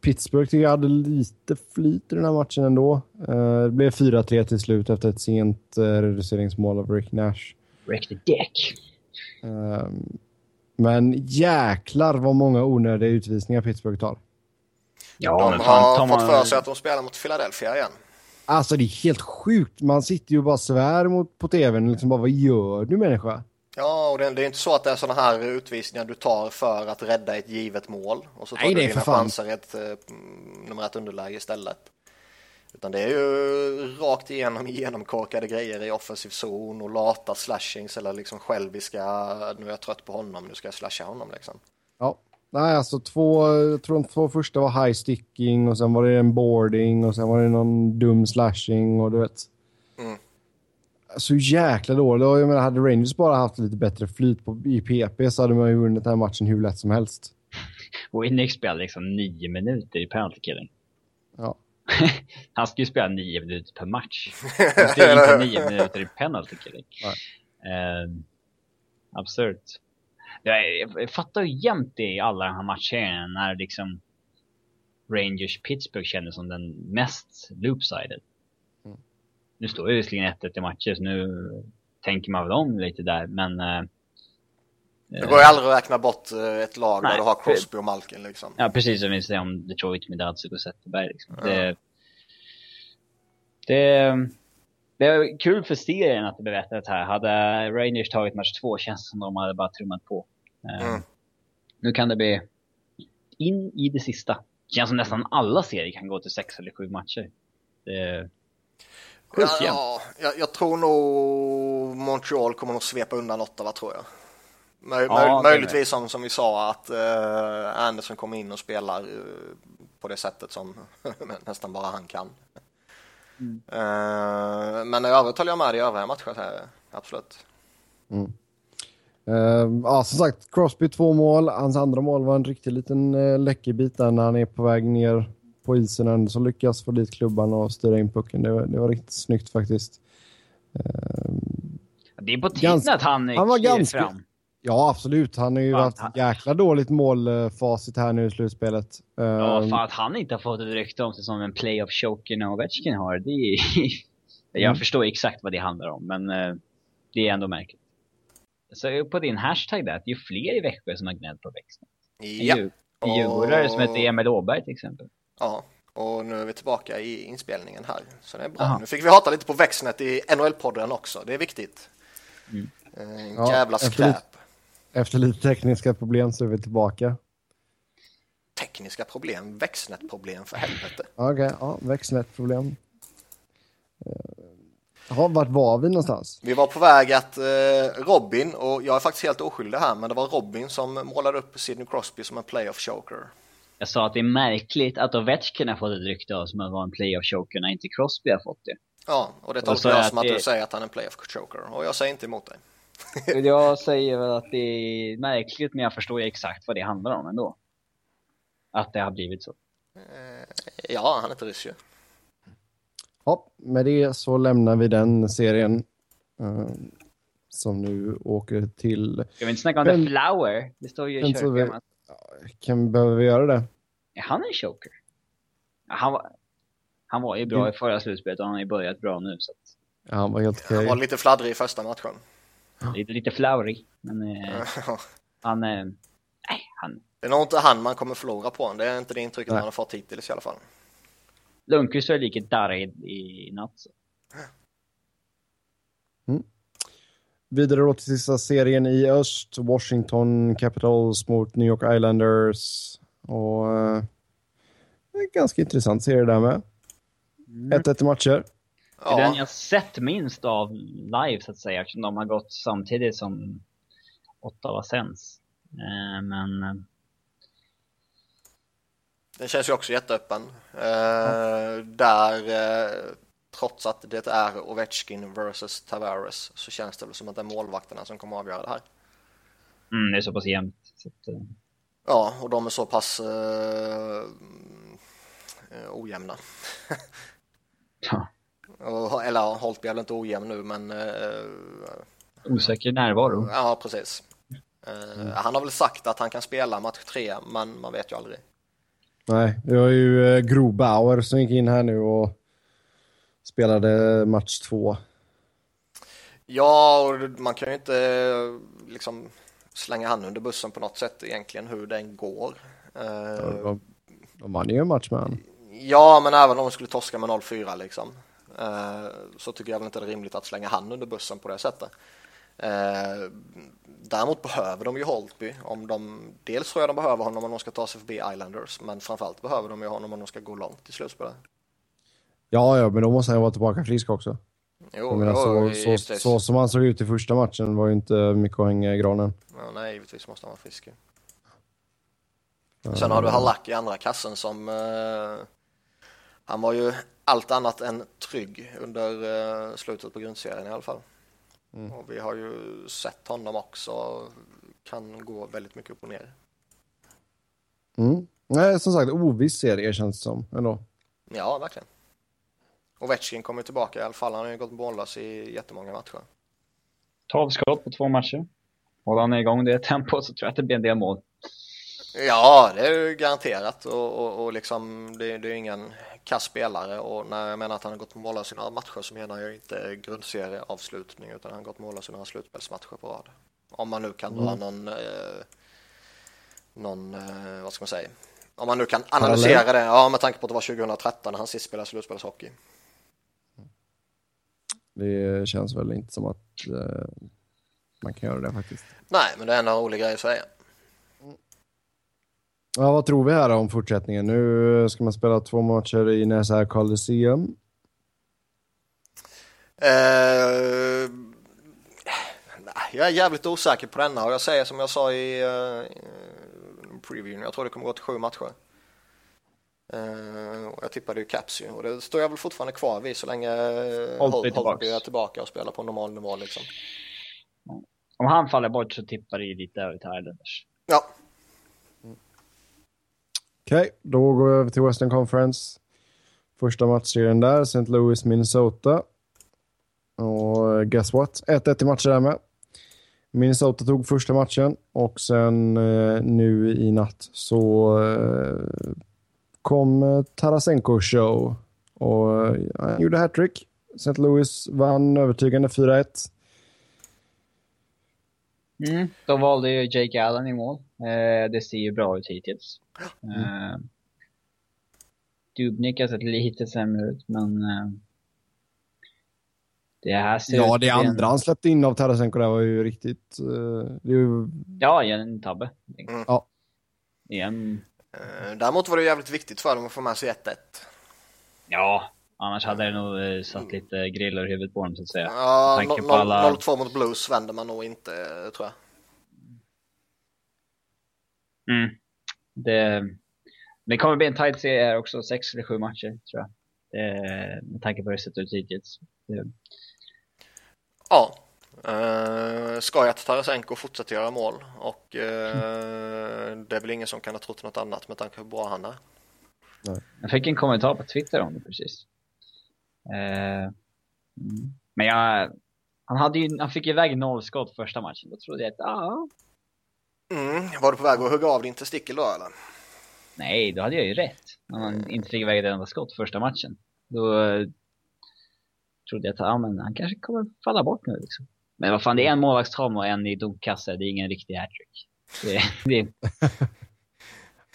Pittsburgh tycker jag hade lite flyt i den här matchen ändå. Eh, det blev 4-3 till slut efter ett sent eh, reduceringsmål av Rick Nash. Rick the Dick. Ehm, men jäklar vad många onödiga utvisningar Pittsburgh tar. Ja, de men fan, har fått för sig att de spelar mot Philadelphia igen. Alltså det är helt sjukt. Man sitter ju och bara svär mot, på tvn. Liksom bara, vad gör du människa? Ja, och det, det är inte så att det är sådana här utvisningar du tar för att rädda ett givet mål och så tar Nej, du dina chanser i ett eh, nummer ett underläge istället. Utan det är ju rakt igenom genomkorkade grejer i offensiv zon och lata slashings eller liksom själviska, nu är jag trött på honom, nu ska jag slasha honom liksom. Ja, nej alltså två, jag tror de två första var high sticking och sen var det en boarding och sen var det någon dum slashing och du vet. Mm så jäkla dålig. Jag menar, hade Rangers bara haft lite bättre flyt på, i PP så hade man ju vunnit den här matchen hur lätt som helst. Winnick spelade liksom nio minuter i penalty killing. Ja. Han ska ju spela nio minuter per match. Han ska inte nio minuter i penalty killing. Uh, absurt. Jag, jag fattar ju jämt det i alla de här matcherna när liksom Rangers Pittsburgh kändes som den mest loopsided nu står det visserligen 1-1 i matcher så nu tänker man väl om lite där men eh, Det går ju aldrig att räkna bort eh, ett lag Nej, där du har Crosby och Malkin liksom. Ja, precis som vi säger om Detroit med Datsuk och Zetterberg. Liksom. Det, det, det är kul för serien att det berättat här. Hade Rangers tagit match två känns det som de hade bara trummat på. Eh, Mm. Nu kan det bli in i det sista. Känns som nästan alla serier kan gå till sex eller sju matcher. Det, Sjukt Ja, jag, jag tror nog Montreal kommer nog svepa undan Ottawa tror jag. Möj, Ja, möjligtvis som, som vi sa att eh, Anderson kommer in och spelar eh, på det sättet som nästan bara han kan. Mm. Eh, men i övrigt håller jag med dig i övriga matcher här, absolut. Eh, ja, som sagt, Crosby två mål. Hans andra mål var en riktig liten uh, läckerbit där när han är på väg ner på isen. Ändå så lyckas få dit klubban och styra in pucken. Det, var- det var riktigt snyggt faktiskt. Det är på tiden Ganska- att han, han var ganska- fram. ja, absolut. Han har ju Fan, haft han- jäkla dåligt målfacit här nu i slutspelet. Ja, fan att han inte har fått ett rykte om sig som en playoff choker när Ovechkin har. Det är... Jag Mm. förstår exakt vad det handlar om, men eh, det är ändå märkligt. Så på din hashtag där, att det är fler i Växjö som har gnällt på växten. En, Ja, en djurgårdare som Och- heter Emil Åberg till exempel. Ja, och nu är vi tillbaka i inspelningen här. Så det är bra. Aha. Nu fick vi hata lite på växnet i NHL-podden också. Det är viktigt. Mm. Eh, En Ja, jävla efter skräp. lite- Efter lite tekniska problem så är vi tillbaka. Tekniska problem, växtnätproblem för helvete. Okej, ja, växtnätproblem. Eh, Jaha, vart var vi någonstans? Vi var på väg att eh, Robin, och jag är faktiskt helt oskyldig här, men det var Robin som målade upp Sidney Crosby som en playoff choker. Jag sa att det är märkligt att Ovechkin har fått ett rykte av som att vara en playoff choker när inte Crosby har fått det. Ja, och det tolkar jag är som att att det- du säger att han är en playoff choker, och jag säger inte emot dig. Jag säger väl att det är märkligt, men jag förstår ju exakt vad det handlar om ändå. Att det har blivit så. Ja, han är inte ryss ju. Ja, med det så lämnar vi den serien. eh, som nu åker till... Ska vi inte snacka om Men- The Flower? Det står ju i kyrkan. Kan behöver vi göra det? Är han en choker? Han, var, han var ju bra i förra slutspelet och han har ju börjat bra nu. Så att, Ja, han var helt okej. Han var lite fladdrig i första matchen. lite, lite flowery. Men eh, han... Eh, nej, han... Det är nog inte han man kommer förlora på, det är inte det intrycket Nej. man har fått hittills i alla fall. Lundqvist var lika darrig i, i natt. Så. Vidare då till sista serien i öst. Washington Capitals mot New York Islanders. Och... eh, en ganska intressant serie där med. 1-1 i matcher. Det är den Ja, jag sett minst av live så att säga, eftersom de har gått samtidigt som Ottawa Sens. Eh, men eh, den känns ju också jätteöppen. Eh, där, eh, trots att det är Ovechkin versus Tavares, så känns det väl som att det är målvakterna som kommer att avgöra det här. mm, det är så pass jämnt. Så att, eh, Ja, och de är så pass eh, eh, ojämna. ja, Och, eller ja, Holtby är väl inte ojämn nu, men osäker närvaro. ja, precis. Eh, Han har väl sagt att han kan spela match tre, men man vet ju aldrig. Nej, vi har ju Grobauer som gick in här nu och spelade match två. Ja, och man kan ju inte eh, liksom slänga han under bussen på något sätt egentligen hur den går. Eh, De, de vann ju en match med han. Ja, men även om de skulle torska med 0-4 liksom. Eh, så tycker jag väl inte det är rimligt att slänga han under bussen på det sättet. Däremot behöver de ju Holtby. Om de, dels tror jag de behöver honom om de ska ta sig förbi Islanders, men framförallt behöver de ju honom om de ska gå långt i slutspelet. Ja, ja, men då måste han ju vara tillbaka frisk också. Jo, Jag menar, jo, så, så, så som han såg ut i första matchen var ju inte mycket att hänga i granen. Ja, nej, givetvis måste han vara frisk. Sen har du Halak i andra kassen som eh, han var ju allt annat än trygg under eh, slutet på grundserien i alla fall. Mm. Och vi har ju sett honom också kan gå väldigt mycket upp och ner. Mm. Nej, som sagt, oviss serie känns det som ändå. Ja, verkligen. Ovechkin kommer tillbaka i alla fall. Han har ju gått mållös i jättemånga matcher. 12 skott på två matcher. Håller han igång det tempot så tror jag att det blir en del mål. Ja, det är ju garanterat och, och, och liksom det, det är ju ingen kass spelare och när jag menar att han har gått mållös i några matcher så menar jag inte grundserieavslutning utan han har gått mållös i några slutspelsmatcher på rad. Om man nu kan dra Mm. någon, eh, någon eh, vad ska man säga, om man nu kan analysera det, ja med tanke på att det var 2013 när han sist spelade slutspelshockey. Det känns väl inte som att eh, man kan göra det faktiskt. Nej, men det är en rolig grej att säga. Ja, vad tror vi här om fortsättningen? Nu ska man spela två matcher i Näsa Coliseum. Nej, jag är jävligt osäker på denna och jag säger som jag sa i uh, previewn, jag tror det kommer gå till sju matcher. Eh, och jag tippade ju Caps ju och det står jag väl fortfarande kvar vid så länge uh, Holtby är tillbaka och spelar på normal nivå liksom. Om han faller bort så tippar det ju lite över till Islanders. Ja, Okej, då går vi över till Western Conference. Första matchserien där, St. Louis, Minnesota. Och eh, guess what? 1-1 i matcher där med. Minnesota tog första matchen och sen eh, nu i natt så eh, kom eh, Tarasenko show och eh, han gjorde hattrick. St. Louis vann övertygande 4-1. Mm. De valde ju Jake Allen i mål. Eh, det ser ju bra ut hittills. Eh, Dubnik har sett lite sämre ut, men eh, det här ser Ja, det bli en- andra han släppte in av Tarasenko där var ju riktigt... eh, ju, Ja, i en tabbe. Mm. Ja. Igen. Eh, däremot var det jävligt viktigt för dem att få med sig 1-1. Ja, annars hade det nog eh, satt lite grill över huvudet på dem så att säga. Ja, Med tanke no- på alla- 0-2 mot Blues vänder man nog inte eh, tror jag. Mm. Det, det kommer bli en tight serie också, sex eller sju matcher tror jag. Det, med tanke på hur det sett ut hittills. Det, Ja, skoj att Tarasenko fortsätter göra mål och eh, det är väl ingen som kan ha trott något annat med tanke på hur bra han är. Jag fick en kommentar på Twitter om det precis. Mm. Men jag, han, hade ju, han fick iväg noll skott första matchen. Då trodde jag att, ah, Mm, var du på väg att hugga av din testikel då eller? nej, då hade jag ju rätt. När han inte fick iväg ett enda skott första matchen. Då trodde jag att, ah, men han kanske kommer falla bort nu liksom. Men vad fan, det är en målvaktstam och en i domkasse. Det är ingen riktig hattrick. Det, det,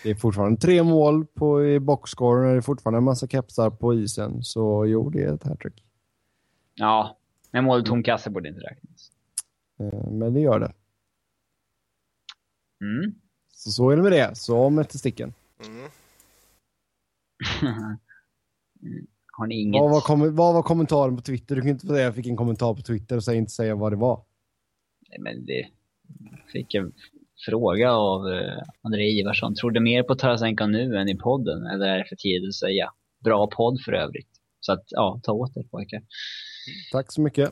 Det är fortfarande tre mål på, i boxscoren och det är fortfarande en massa kepsar på isen. Så jo, det är ett hattrick. ja, men mål i tom kasse borde inte räknas. Eh, Men det gör det. Mm. Så så är det med det. Så med testikeln. Mm. Har ni inget? Vad var, kom, vad var kommentaren på Twitter? Du kan inte säga jag fick en kommentar på Twitter och säga, inte säga vad det var. Nej, men det fick en fråga av uh, André Ivarsson. Tror du mer på Tarasenko nu än i podden? Eller är det för tidigt att säga? Bra podd för övrigt. Så att, ja, ta åt er pojkar. Tack så mycket.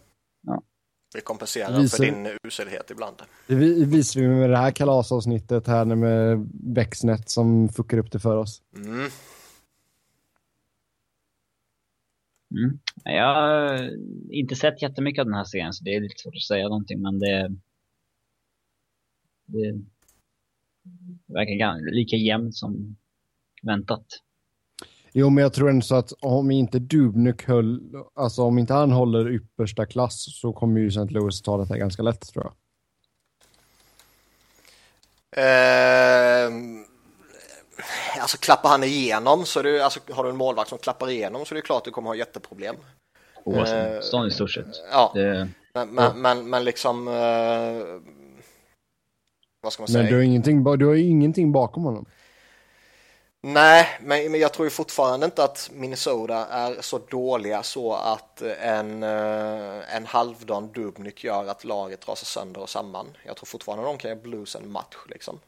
Vi kompenserar Visar- för din uselhet ibland. Det vi- visar vi med det här kalasavsnittet här med Bexnet som fuckar upp det för oss. Mm. Mm. Jag har inte sett jättemycket av den här serien så det är lite svårt att säga någonting men det... Det verkar lika jämnt som väntat. Jo, men jag tror ändå så att om inte Dubnyk höll, alltså om inte han håller yppersta klass så kommer ju St. Louis ta det här ganska lätt tror jag. Ehm, alltså klappar han igenom så är det, alltså, har du en målvakt som klappar igenom så är det klart att du kommer ha jätteproblem. Oavsett Eh, i stort sett. Ja, Det, men, men, men, men liksom... eh, vad ska man säga? Men du har, ingenting, du har ingenting bakom honom. Nej, men, men jag tror ju fortfarande inte att Minnesota är så dåliga så att en, eh, en halvdan Dubnyk gör att laget rasar sönder och samman. Jag tror fortfarande de kan göra blues en match liksom.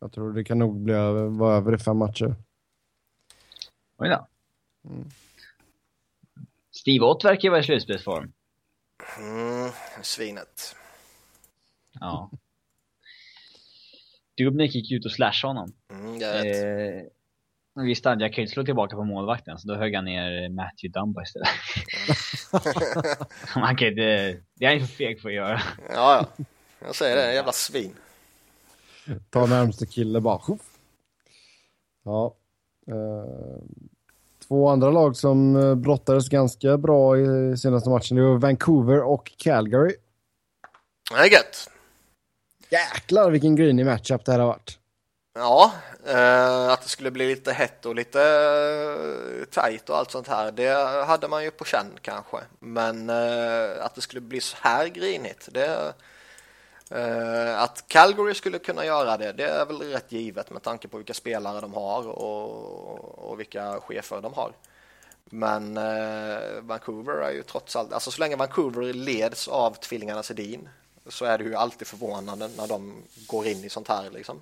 Jag tror det kan nog bli över, vara över i fem matcher. oj då. Steve Ott verkar ju vara i slutspelsform. Mm, svinet. Ja. Dubnik gick ut och slashade honom. Mm, jag vet. Eh, visst jag kan ju inte slå tillbaka på målvakten, så då högg han ner Matthew Dumba istället. Man kan inte, det är han för feg för att göra. Ja, ja. Jag säger det, jävla svin. Ta närmste kille bara. Ja. Eh, två andra lag som eh, brottades ganska bra i senaste matchen. Det var Vancouver och Calgary. Det är gött. Jäklar vilken grinig matchup det här har varit. Ja, eh, att det skulle bli lite hett och lite eh, tajt och allt sånt här, det hade man ju på känn kanske. Men eh, att det skulle bli så här grinigt, det, att Calgary skulle kunna göra det, det är väl rätt givet med tanke på vilka spelare de har och, och vilka chefer de har. Men eh, Vancouver är ju trots allt, alltså så länge Vancouver leds av tvillingarna Sedin så är det ju alltid förvånande när de går in i sånt här liksom.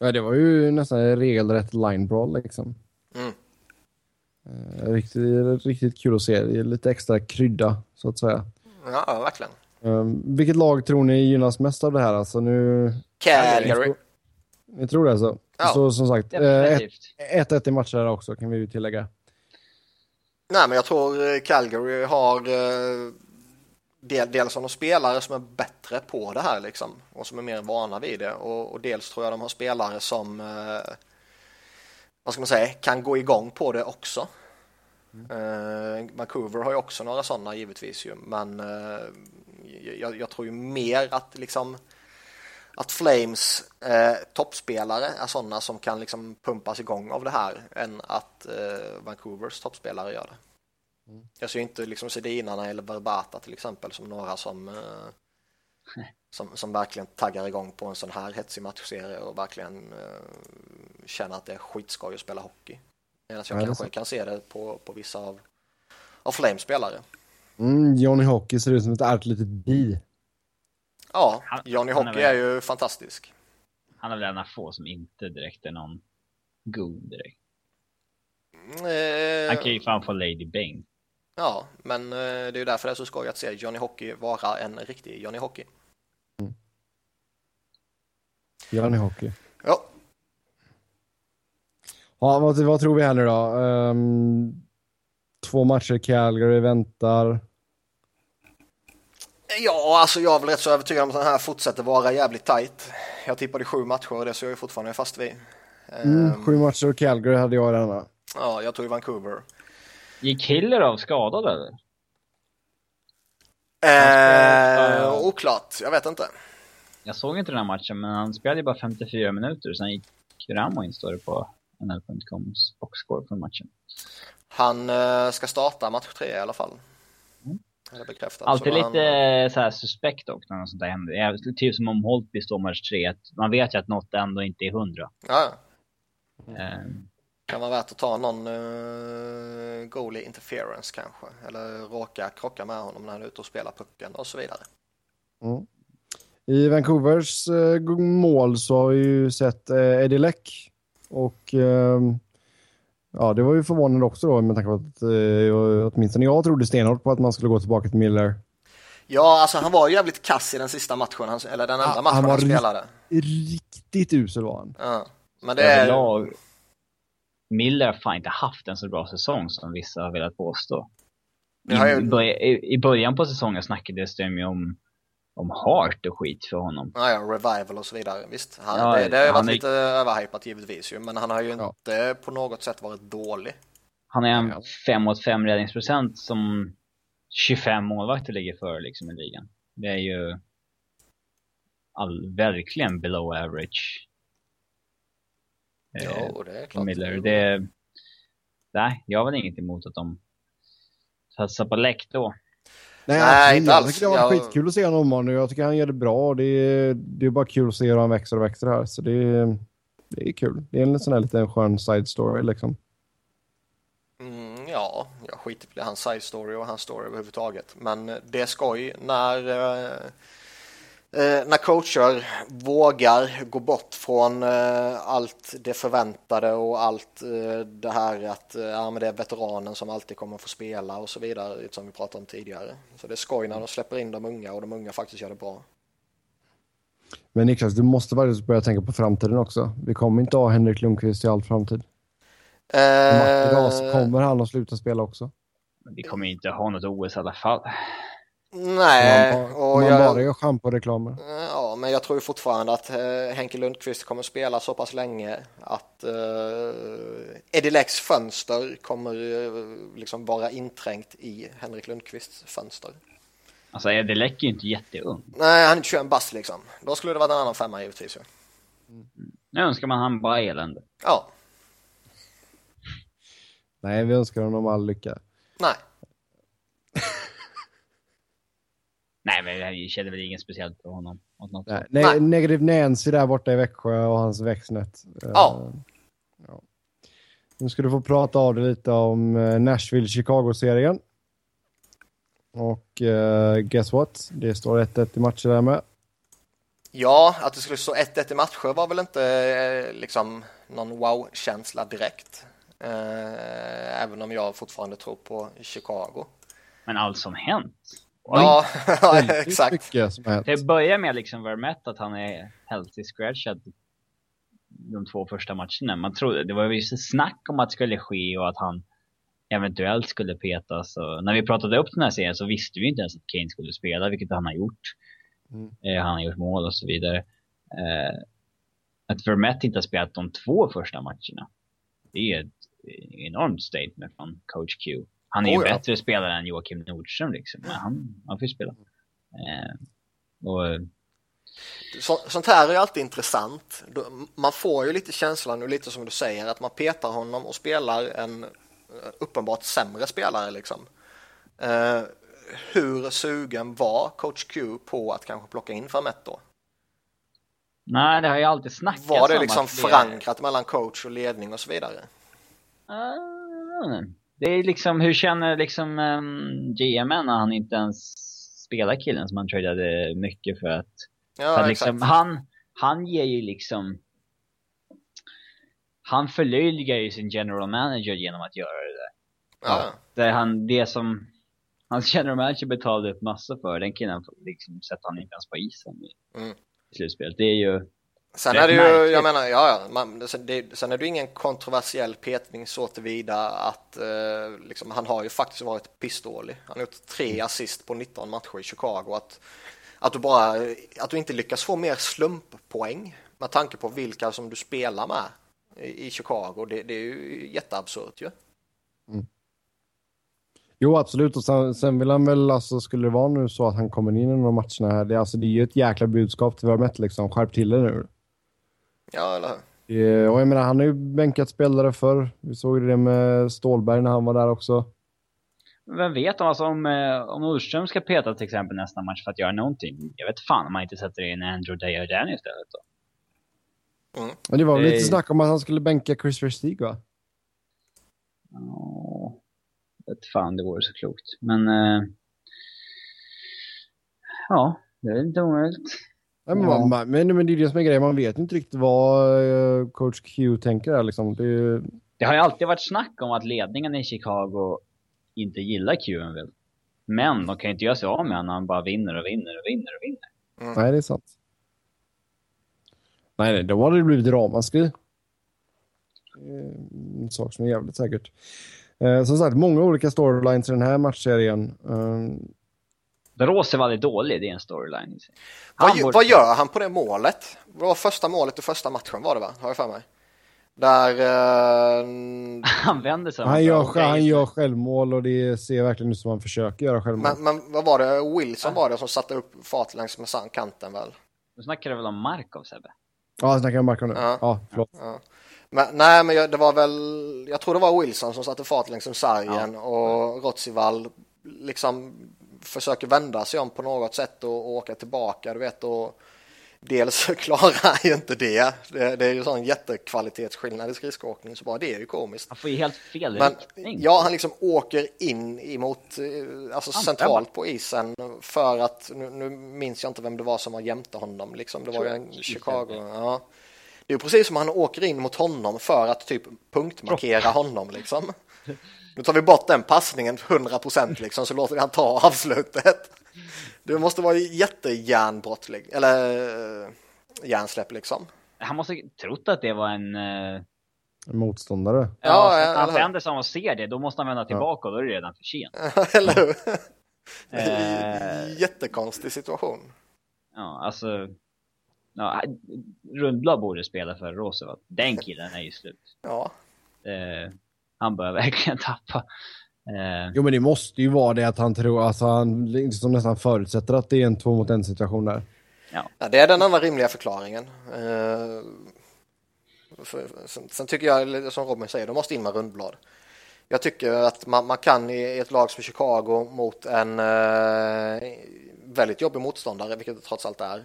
Ja, det var ju nästan regelrätt line brawl liksom. Mm. Eh, Riktigt, riktigt kul att se. Lite extra krydda, så att säga. Ja, verkligen. Um, vilket lag tror ni gynnas mest av det här? Alltså nu... Calgary. Ni tror det alltså? Ja. Så som sagt, eh, Definitivt. 1-1 i matcher här också kan vi ju tillägga. Nej, men jag tror eh, Calgary har eh, del, dels har de spelare som är bättre på det här liksom och som är mer vana vid det och, och dels tror jag de har spelare som eh, vad ska man säga, kan gå igång på det också. Eh, Vancouver har ju också några sådana givetvis ju, men eh, jag, jag tror ju mer att liksom att Flames eh, toppspelare är sådana som kan liksom pumpas igång av det här än att eh, Vancouvers toppspelare gör det. Jag ser inte liksom Sedinarna eller Verbata till exempel som några som, eh, som, som verkligen taggar igång på en sån här hetsig matchserie och verkligen eh, känner att det är skitskoj att spela hockey. Medan jag Ja, kanske kan se det på, på vissa av, av Flames spelare. Mm, Johnny Hockey ser ut som ett ärligt litet bi. Ja, Han- Johnny han är Hockey väl- är ju fantastisk. Han är väl en av få som inte direkt är någon god direkt. Eh, Han kan ju fan få Lady Bang. Ja, men eh, det är ju därför det är så skoj att se Johnny Hockey vara en riktig Johnny Hockey. Johnny Hockey. Ja, Ja, vad, vad tror vi här nu då? Ehm, två matcher Calgary väntar. ja alltså jag är väl rätt så övertygad om att den här fortsätter vara jävligt tight. Jag tippade sju matcher och det så jag är fortfarande fast vid. Mm, Ehm, sju matcher och Calgary hade jag denna. Ja, jag tog Vancouver. Gick Hiller av skadad eller? Eh, oklart, jag vet inte. Jag såg inte den här matchen, men han spelade ju bara 54 minuter. Sen gick Ramo in, står det på NL.coms boxscore för matchen. Han eh, ska starta match tre i alla fall. Mm. Alltid Så han- lite så här suspekt dock när något sånt där händer. Typ som om Holtby står match tre. att Man vet ju att något ändå inte är hundra. Ja, Eh, kan vara värt att ta någon uh, goalie interference kanske. Eller råka krocka med honom när han är ute och spelar pucken och så vidare. Mm. I Vancouvers eh, mål så har vi ju sett eh, Eddie Leck. Och ehm, ja, det var ju förvånande också då med tanke på att eh, åtminstone jag trodde stenhårt på att man skulle gå tillbaka till Miller. Ja, alltså han var ju jävligt kass i den sista matchen, han, eller den enda Ja, matchen han han, spelade. Riktigt usel var han. Ja. Men det är... överlag, Miller har fan inte haft en så bra säsong som vissa har velat påstå. I, i, I början på säsongen snackades det ju om, om Hart och skit för honom. Ja, ja, revival och så vidare. Visst, han, Ja, det, det har ju varit är- lite överhypat givetvis ju, men han har ju Ja. inte på något sätt varit dålig. Han är en Ja. 5 mot 5 räddningsprocent som 25 målvakter ligger för liksom i ligan. Det är ju all, verkligen below average. Eh, Ja, det är klart. Miller. Det, nej, jag har väl inget emot att de satsar på läck då. Nej, Nej, inte jag alls. tycker det var Jag- skitkul att se honom och jag tycker han gör det bra. Det är, det är bara kul att se hur han växer och växer här. Så det är, det är kul. Det är en sån här liten skön side story liksom. Mm, ja, jag skiter i hans side story och hans story överhuvudtaget. Men det är skoj när, eh, eh, när coacher vågar gå bort från eh, allt det förväntade och allt eh, det här att eh, ja, men det är veteranen som alltid kommer få spela och så vidare, som vi pratade om tidigare. Så det är skoj när de släpper in de unga och de unga faktiskt gör det bra. Men Niklas, du måste börja tänka på framtiden också. Vi kommer inte ha Henrik Lundqvist i all framtid. Eh, kommer han att sluta spela också. Men Vi kommer inte ha något OS i alla fall. Nej, man, och man jag, bara gör schamporeklamer. ja, men jag tror ju fortfarande att eh, Henke Lundqvist kommer spela så pass länge att eh, Eddie Lex fönster kommer eh, liksom vara inträngt i Henrik Lundqvists fönster. Alltså Eddie Leck är ju inte jätteung. Nej, han är inte 21 bast liksom. Då skulle det vara en annan femma givetvis ju. Nu önskar man han bara elände. Ja, Nej, vi önskar honom all lycka. nej. Nej men jag känner väl inget speciellt för honom. Något Nej, ne Nej. Negative Nancy där borta i Växjö och hans växtnät. Eh, Ja. ja. Nu ska du få prata av dig lite om eh, Nashville-Chicago-serien. Och eh, guess what? Det står 1-1 i matcher där med. Ja, att det skulle stå 1-1 i matcher var väl inte liksom någon wow-känsla direkt. Eh, även om jag fortfarande tror på Chicago. Men allt som hänt. Ja, Väldigt exakt. Det börjar med liksom Vermette att han är healthy scratchad de två första matcherna. Man trodde, det var ju snack om att det skulle ske och att han eventuellt skulle petas. Och när vi pratade upp den här serien så visste vi inte ens att Kane skulle spela, vilket han har gjort. Mm. Eh, han har gjort mål och så vidare. Eh, att Vermette inte har spelat de två första matcherna, det är ett enormt statement från coach Q. Han är ju Oh ja. bättre spelare än Joakim Nordström liksom, men han, han får ju spela. Eh, och Så, sånt här är ju alltid intressant. Man får ju lite känslan, och lite som du säger, att man petar honom och spelar en eh, uppenbart sämre spelare liksom. Eh, hur sugen var coach Q på att kanske plocka in då? Nej, det har ju alltid snackats Var det om liksom att det- förankrat mellan coach och ledning och så vidare? Ah, Det är liksom, hur känner liksom um, GMN när han inte ens spelar killen som han tradade mycket för att, för Ja, att liksom, han, han ger ju liksom han förlöjligar ju sin general manager genom att göra det där. Ja. Där han, det som hans general manager betalade upp massor för, den killen liksom sätter han inte ens på isen i, Mm. slutspelet. Det är ju, Sen är det ju, jag menar, ja, ja man, det, sen är det ju ingen kontroversiell petning så tillvida att eh, liksom, han har ju faktiskt varit pissdålig. Han har gjort tre assist på 19 matcher i Chicago. Att, att, du bara, att du inte lyckas få mer slumppoäng med tanke på vilka som du spelar med i, i Chicago, det, det är ju jätteabsurt ju. Jo, absolut. Och sen, sen vill han väl, alltså, skulle det vara nu så att han kommer in i några matcherna här, det, alltså, det är ju ett jäkla budskap till Vermette liksom. Skärp till det nu. Ja, eller hur? Det, och jag menar, han har ju bänkat spelare för. Vi såg ju det med Stålberg när han var där också. vem vet om, alltså, om, eh, om Nordström ska peta till exempel nästa match för att göra någonting. Jag vet fan om man inte sätter in Andrew Desjardins istället då. Men det var väl Det- lite snack om att han skulle bänka Chris Verstig va? Ja, vet fan det vore så klokt. Men eh, ja, det är inte omöjligt. Nej, men, Ja. man, man, men, men det är det som är grejen, man vet inte riktigt vad eh, coach Q tänker där liksom. Det Det har ju alltid varit snack om att ledningen i Chicago inte gillar QMV. Men de kan ju inte göra sig av med honom när han bara vinner och vinner och vinner och vinner. Nej, det är sant. Nej, nej, då hade det blivit ramaskri. Eh, En sak som är jävligt säkert. Eh, som sagt, många olika storylines i den här matchserien. Eh, Borås är väldigt dålig, det är en storyline. Vad, borde- vad gör han på det målet? Det var första målet i första matchen var det va? Har jag för mig. Där... Eh, Han vänder sig han, och gör, okej, han gör självmål och det ser verkligen ut som han försöker göra självmål. men, men vad var det? Wilson var det som satte upp fart längs med san- kanten väl? Nu snackar du väl om Markov Sebbe? Ja, jag snackar om Marco nu. Ja. Ja, förlåt. Ja. Men, nej, men jag, det var väl, jag tror det var Wilson som satte fart längs med sargen och Rotsival liksom försöker vända sig om på något sätt och, och åka tillbaka, du vet. Och dels klarar han ju inte det. Det, det är ju sån jättekvalitetsskillnad i skridskoåkning, så bara det är ju komiskt. Han får ju helt fel Men riktning. ja, han liksom åker in emot, eh, alltså Han centralt på isen för att, nu, nu minns jag inte vem det var som var jämte honom, liksom. det var ju en Chicago. Ja. Det är ju precis som han åker in mot honom för att typ punktmarkera honom liksom. Nu tar vi bort den passningen 100% liksom så låter vi han ta avslutet. Det måste vara jättejärnbrott, li- eller eh, hjärnsläpp liksom. Han måste trott att det var en... eh, En motståndare. Ja, Ja, ja, han vänder sig om och ser det, då måste han vända tillbaka och då är det redan för sent. eller hur? Eh, Jättekonstig situation. Ja, alltså... Ja, Rundblad borde spela för Roosevelt. Den killen är ju slut. Ja. Eh, han börjar verkligen tappa. Eh. Jo, men det måste ju vara det att han tror, alltså han liksom nästan förutsätter att det är en två mot en situation där. Ja. ja det är den enda rimliga förklaringen. Eh, för, sen, sen, tycker jag, som Robin säger, de måste in med Rundblad. Jag tycker att man, man kan i ett lag som Chicago mot en eh, väldigt jobbig motståndare, vilket det trots allt är,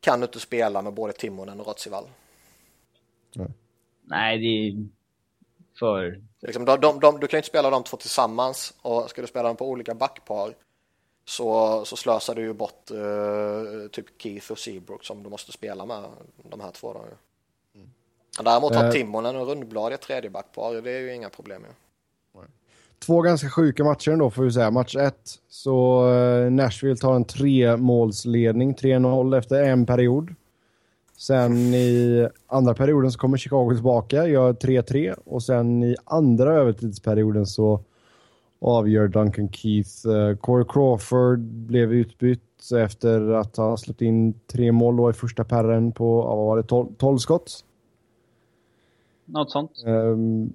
kan du inte spela med både Timonen och Rotsival. Mm. Nej, det är för... Liksom, de, de, de, du kan ju inte spela de två tillsammans och ska du spela dem på olika backpar så, så slösar du ju bort uh, typ Keith och Seabrook som du måste spela med de här två. Då. Mm. Däremot har uh, Timonen och Rundblad i ett tredje backpar, det är ju inga problem. Ju. Två ganska sjuka matcher ändå får vi säga. Match ett så uh, Nashville tar en tre målsledning 3-0 efter en period. Sen i andra perioden så kommer Chicago tillbaka, gör 3-3 och sen i andra övertidsperioden så avgör Duncan Keith. Uh, Corey Crawford blev utbytt efter att ha släppt in tre mål då i första perren på, vad var det, 12, skott? Något sånt. Um,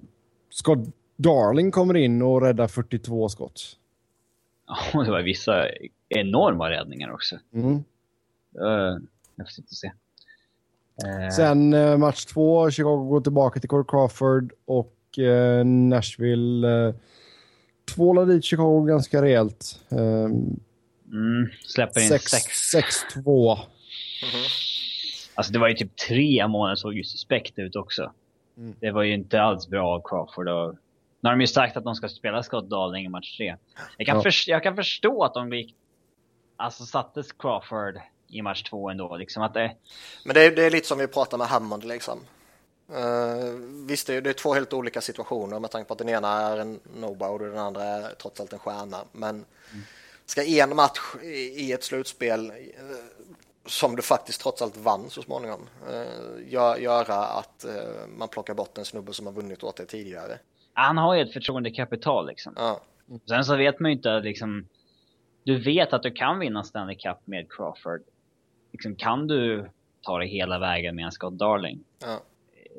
Scott Darling kommer in och räddar 42 skott. Ja, det var vissa enorma räddningar också. Mm. Uh, jag får och se. Uh. Sen uh, match två, Chicago går tillbaka till Corey Crawford och uh, Nashville tvålar dit Chicago ganska rejält. Um, mm, släpper in 6-2. Mm Alltså det var ju typ tre månader såg ju suspekt ut också. Mm. Det var ju inte alls bra av Crawford. Och... Nu har de ju sagt att de ska spela Scott Darling i match tre. Jag kan, ja. för, jag kan förstå att de gick... Alltså sattes Crawford i match två ändå. Liksom att det... Men det är, det är lite som vi pratar med Hammond liksom. Uh, visst, det är, det är två helt olika situationer med tanke på att den ena är en nobody och den andra är trots allt en stjärna. Men mm. ska en match i, i ett slutspel uh, som du faktiskt trots allt vann så småningom uh, gör, göra att man plockar bort en snubbe som har vunnit åt det tidigare? Han har ju ett förtroendekapital liksom. Ja. Sen så vet man ju inte liksom. Du vet att du kan vinna Stanley Cup med Crawford. Liksom, kan du ta det hela vägen med en Scott Darling? Ja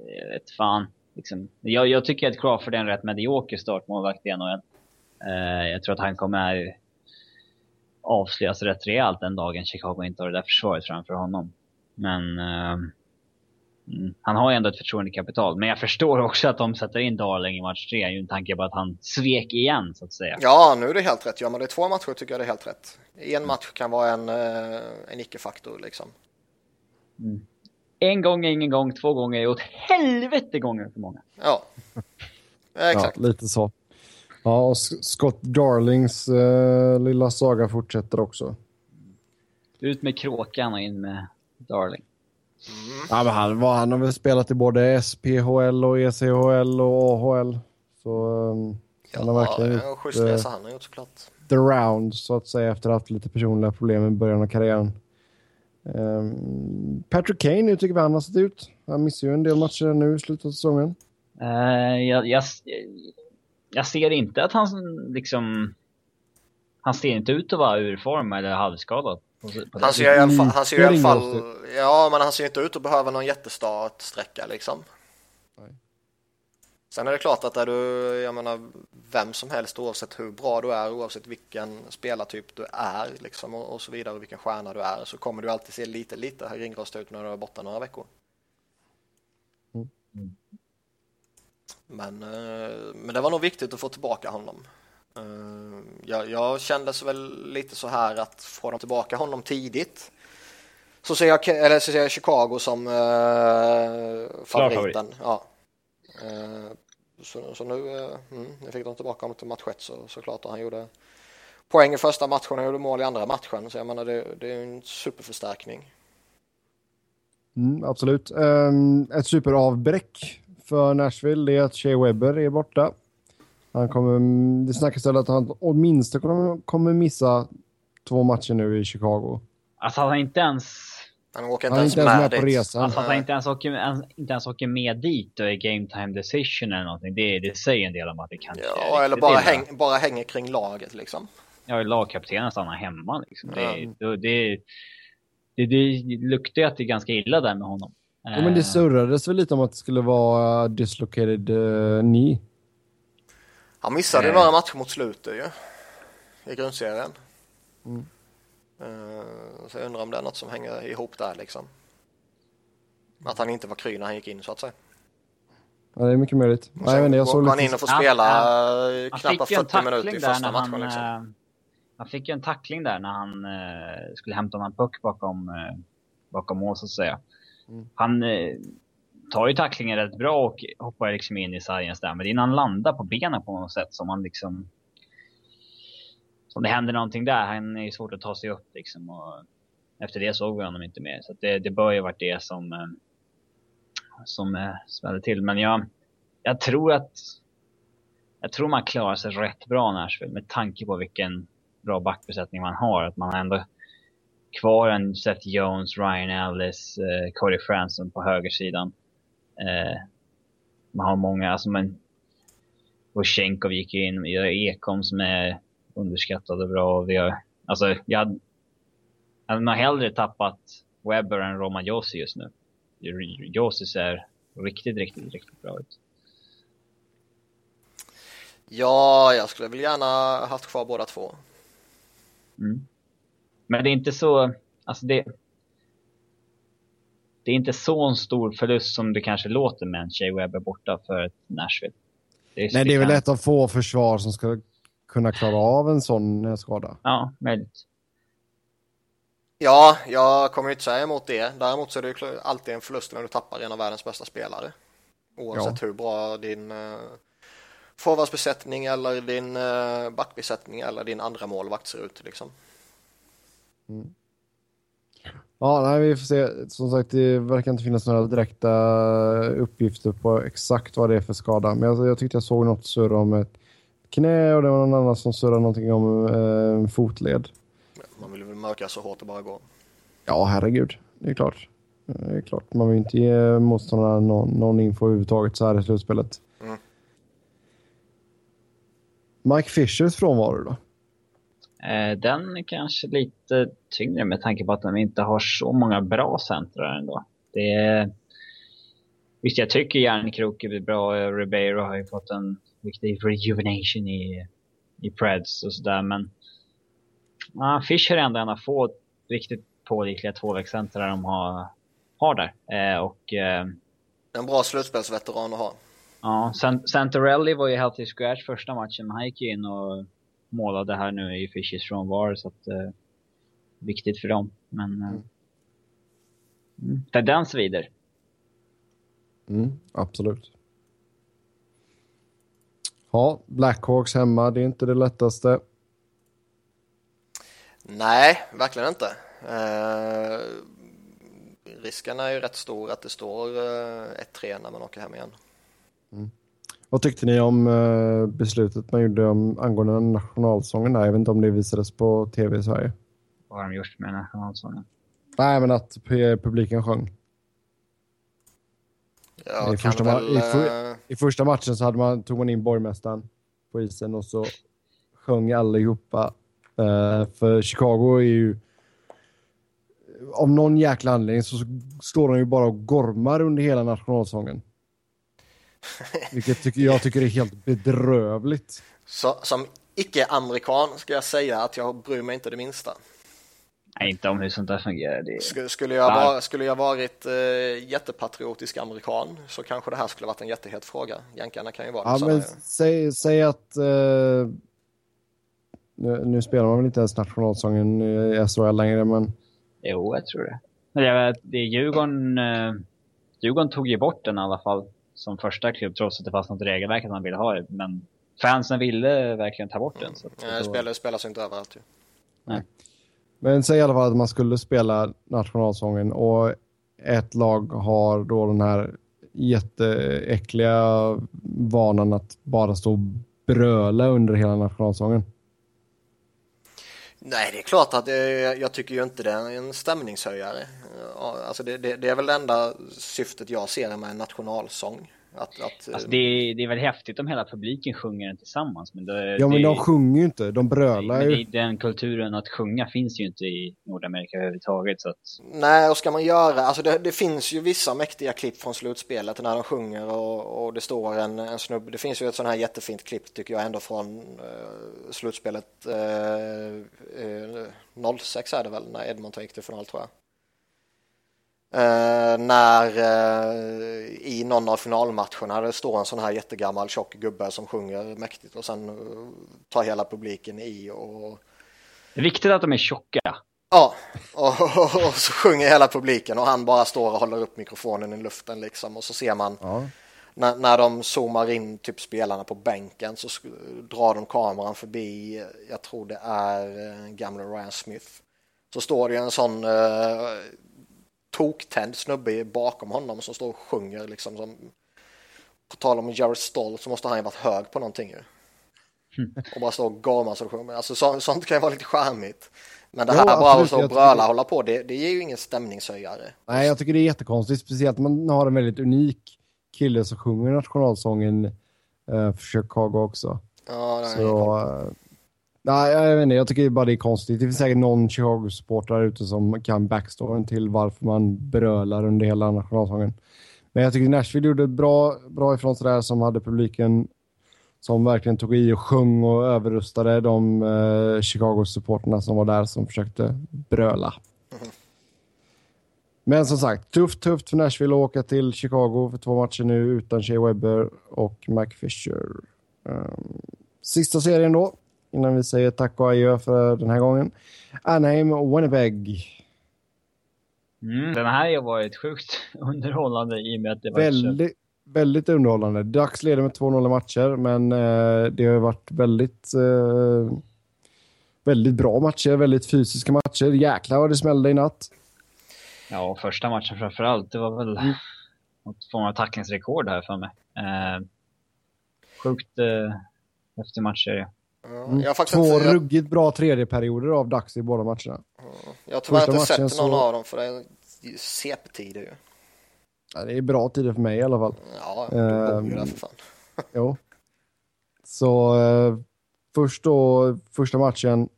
jag vet fan. Liksom. Jag, jag, tycker att Crawford är en rätt medioker startmålvakt i NHL. Uh, jag tror att han kommer avslöjas rätt rejält den dagen Chicago inte har det där försvaret framför honom. Men uh, han har ju ändå ett förtroendekapital. Men jag förstår också att de sätter in Darling i match tre. Ju en tanke på att han svek igen så att säga. Ja, nu är det helt rätt. Ja, men det är två matcher tycker jag det är helt rätt. En match kan vara en, eh, en icke-faktor liksom. Mm en gång är ingen gång, två gånger är åt helvete gånger för många. Ja, exakt. Ja, lite så. Ja, och Scott Darlings uh, lilla saga fortsätter också. Ut med kråkan och in med Darling. Mm. Ja, men han, han har väl spelat i både SPHL och ECHL och AHL. Så um, ja, han har verkligen gjort... Ja, schysst resa han har gjort såklart. The round, så att säga, efter att ha haft lite personliga problem i början av karriären. Um, Patrick Kane, hur tycker vi han har sett ut? Han missar ju en del matcher nu i slutet av säsongen. Uh, jag, jag, jag, ser inte att han liksom... Han ser inte ut att vara ur form eller halvskadad. Han ser, i alla fall, han ser i alla fall... Ja, men han ser inte ut att behöva någon jättestartsträcka liksom. Sen är det klart att är du, jag menar, vem som helst oavsett hur bra du är, oavsett vilken spelartyp du är liksom, och, och så vidare, och vilken stjärna du är, så kommer du alltid se lite, lite ringrostig ut när du är borta några veckor. Mm. Men, eh, men det var nog viktigt att få tillbaka honom. Eh, jag, jag kände väl lite så här att få tillbaka honom tidigt så ser jag, eller så ser jag Chicago som eh, favoriten. Ja. Eh, så, så nu, eh, mm, nu fick de tillbaka honom till match 1 så, såklart och han gjorde poäng i första matchen och gjorde mål i andra matchen. Så jag menar det, det är en superförstärkning. Mm, absolut. Um, ett superavbräck för Nashville är att Shea Webber är borta. Han kommer, det snackas att han åtminstone kommer, kommer missa två matcher nu i Chicago. Alltså han har inte ens han åker inte, han ens, med, med på resan. Alltså att han inte ens, åker, inte ens åker med dit och är game time decision eller någonting. Det, det säger en del om att det kan Ja, eller bara, häng, bara hänger kring laget liksom. ja, lagkaptenen stannar hemma. Liksom. Det, Ja. det, det, det, det luktar ju att det är ganska illa där med honom. Ja, men det Eh, surrades väl lite om att det skulle vara dislocated uh, knee. Han missade Eh. några matcher mot slutet ju. I grundserien. Mm. Eh, Så jag undrar om det är något som hänger ihop där liksom. Att han inte var kry när han gick in så att säga. Ja, det är mycket möjligt. Och Nej, men jag såg man lite... in och får Ja, spela ja. eh, Han knappt fick ju en 40 minuter i första när han... matchen liksom. eh, Han fick ju en tackling där när han eh, skulle hämta någon puck bakom, eh, bakom mål så att säga. Mm. Han eh, tar ju tacklingen rätt bra och hoppar liksom in i sargen där. Men innan han landar på benen på något sätt som han liksom... Som det händer någonting där. Han är ju svårt att ta sig upp liksom. Och efter det såg vi honom inte mer. Så att det, det bör ju varit det som, eh, som eh, smällde till. Men jag, jag tror att jag tror man klarar sig rätt bra Nashville med tanke på vilken bra backbesättning man har. Att man har ändå kvar en Seth Jones, Ryan Ellis, eh, Cody Franson på högersidan. Eh, man har många, alltså men Voshenkov gick ju in, vi har Ekholm som är underskattad och bra. Vi har, alltså jag hade, jag hade nog hellre tappat Webber än Roman Josi just nu. Josi ser riktigt, riktigt, riktigt bra ut. Ja, jag skulle väl gärna haft kvar båda två. Mm. Men det är inte så, alltså det, det är inte så en stor förlust som det kanske låter med en Shea Webber borta för ett Nashville. Det Nej, det är väl ett av få försvar som ska kunna klara av en sån eh, skada. Ja, möjligt. Ja, jag kommer ju inte säga emot det. Däremot så är det ju alltid en förlust när du tappar en av världens bästa spelare. Oavsett hur bra din uh, forwardsbesättning eller din uh, backbesättning eller din andra målvakt ser ut liksom. Ja, nej, vi får se. Som sagt, det verkar inte finnas några direkta uppgifter på exakt vad det är för skada. Men jag, jag tyckte jag såg något surra om ett knä och det var någon annan som surrade någonting om eh, en fotled. Man vill väl mörka så hårt det bara går. Ja, herregud. Det är klart. Det är klart. Man vill inte ge motståndarna någon, någon info överhuvudtaget så här i slutspelet. Mm. Mike Fishers frånvaro då? Eh, den är kanske lite tyngre med tanke på att de inte har så många bra centrar ändå. Det är... Visst, jag tycker Järnkrok är bra. Eh, Ribeiro har ju fått en riktig rejuvenation i, i Preds och sådär, men... Ja, Fischer är ändå en av få riktigt pålitliga tvåvägscentrar de har, har där. Eh, och... Eh, En bra slutspelsveteran att ha. Ja, San- Santorelli var ju helt i scratch första matchen, men han gick ju in och målade här nu i Fishers frånvaro, så att... Eh, viktigt för dem. Men... Eh, mm. Tendens vidare. Mm, absolut. Ja, Blackhawks hemma, det är inte det lättaste. Nej, verkligen inte. Eh, risken är ju rätt stor att det står eh, 1-3 när man åker hem igen. Vad tyckte ni om eh, beslutet man gjorde om, angående nationalsången? Där? Jag vet inte om det visades på tv i Sverige. Vad har de gjort med nationalsången? Nej, men att p- publiken sjöng. Jag I första väl, i för- eh, I första matchen så hade man, tog man in borgmästaren på isen och så sjöng allihopa. Uh, för Chicago är ju... Av någon jäkla anledning så står de ju bara och gormar under hela nationalsången. Vilket tycker, jag tycker är helt bedrövligt. så, som icke-amerikan ska jag säga att jag bryr mig inte det minsta. Nej, inte om hur sånt där fungerar. Det. Skulle, skulle, jag, Nej. vara, skulle jag varit eh, jättepatriotisk amerikan så kanske det här skulle varit en jättehet fråga. Jänkarna kan ju vara Ja, sådana men säg, säg att... eh, nu, nu spelar man väl inte ens nationalsången i SHL längre, men... Jo, jag tror det. Men det, är- det är Djurgården... Eh, Djurgården tog ju bort den i alla fall som första klubb trots att det fanns något regelverk att man ville ha det. Men fansen ville verkligen ta bort den. Så att, Nej, det spelar, spelas inte överallt ju. Men säg i alla fall att man skulle spela nationalsången och ett lag har då den här jätteäckliga vanan att bara stå och bröla under hela nationalsången. Nej, det är klart att det, jag tycker ju inte det är en stämningshöjare. Ja, Alltså det, det, det är väl det enda syftet jag ser med en nationalsång. Att, att, alltså det, är, det är väl häftigt om hela publiken sjunger den tillsammans. Men det, ja, men det, de sjunger ju inte. De brölar ju. den kulturen att sjunga finns ju inte i Nordamerika överhuvudtaget. Så att... Nej, och ska man göra, alltså det, det, finns ju vissa mäktiga klipp från slutspelet när de sjunger och, och det står en, en snubbe. Det finns ju ett sån här jättefint klipp tycker jag ändå från uh, slutspelet uh, uh, 06 är det väl, när Edmonton gick till final tror jag. Uh, när uh, i någon av finalmatcherna det står en sån här jättegammal tjock gubbe som sjunger mäktigt och sen uh, tar hela publiken i och... Det är viktigt att de är tjocka. Ja, och, och, och, så sjunger hela publiken och han bara står och håller upp mikrofonen i luften liksom och så ser man ja. när, när de zoomar in typ spelarna på bänken så drar de kameran förbi, jag tror det är gamle Ryan Smith. Så står det en sån toktänd snubbe bakom honom som står och sjunger liksom som på tal om Jared Stoll så måste han ju varit hög på någonting ju. Och bara stå och gama så sjunger. Alltså så, sånt kan ju vara lite charmigt. Men det här ja, bara att stå och bröla hålla på det, det ger ju ingen stämningshöjare. Nej, jag tycker det är jättekonstigt. Speciellt man har en väldigt unik kille som sjunger nationalsången uh, för Chicago också. Ja, så, uh, Nej, jag vet inte. Jag tycker bara det är konstigt. Det finns säkert någon Chicago-supporter ute som kan backstoryn till varför man brölar under hela nationalsången. Men jag tycker Nashville gjorde bra, bra ifrån sig där som hade publiken som verkligen tog i och sjöng och överrustade de eh, Chicago-supporterna som var där som försökte bröla. Mm. Men som sagt, tufft, tufft för Nashville att åka till Chicago för två matcher nu utan Shea Webber och Mike Fisher. Um, sista serien då innan vi säger tack och adjö för den här gången. Anaheim och Winnipeg. Mm, den här har varit sjukt underhållande i och med att det var väldigt, väldigt underhållande. Dags leder med 2-0 matcher, men eh, det har varit väldigt eh, väldigt bra matcher, väldigt fysiska matcher. Jäklar vad det smällde i natt. Ja, första matchen framför allt. Det var väl mm. något form av tacklingsrekord här för mig. Eh, sjukt eh, efter matcher. Mm. Två inte, ruggigt bra tredjeperioder av Dax i båda matcherna. Jag har tyvärr inte sett någon så... av dem för det är CP-tider ju. Ja, det är bra tider för mig i alla fall. Ja, du bor ju där för fan. jo. Så uh, först då, första matchen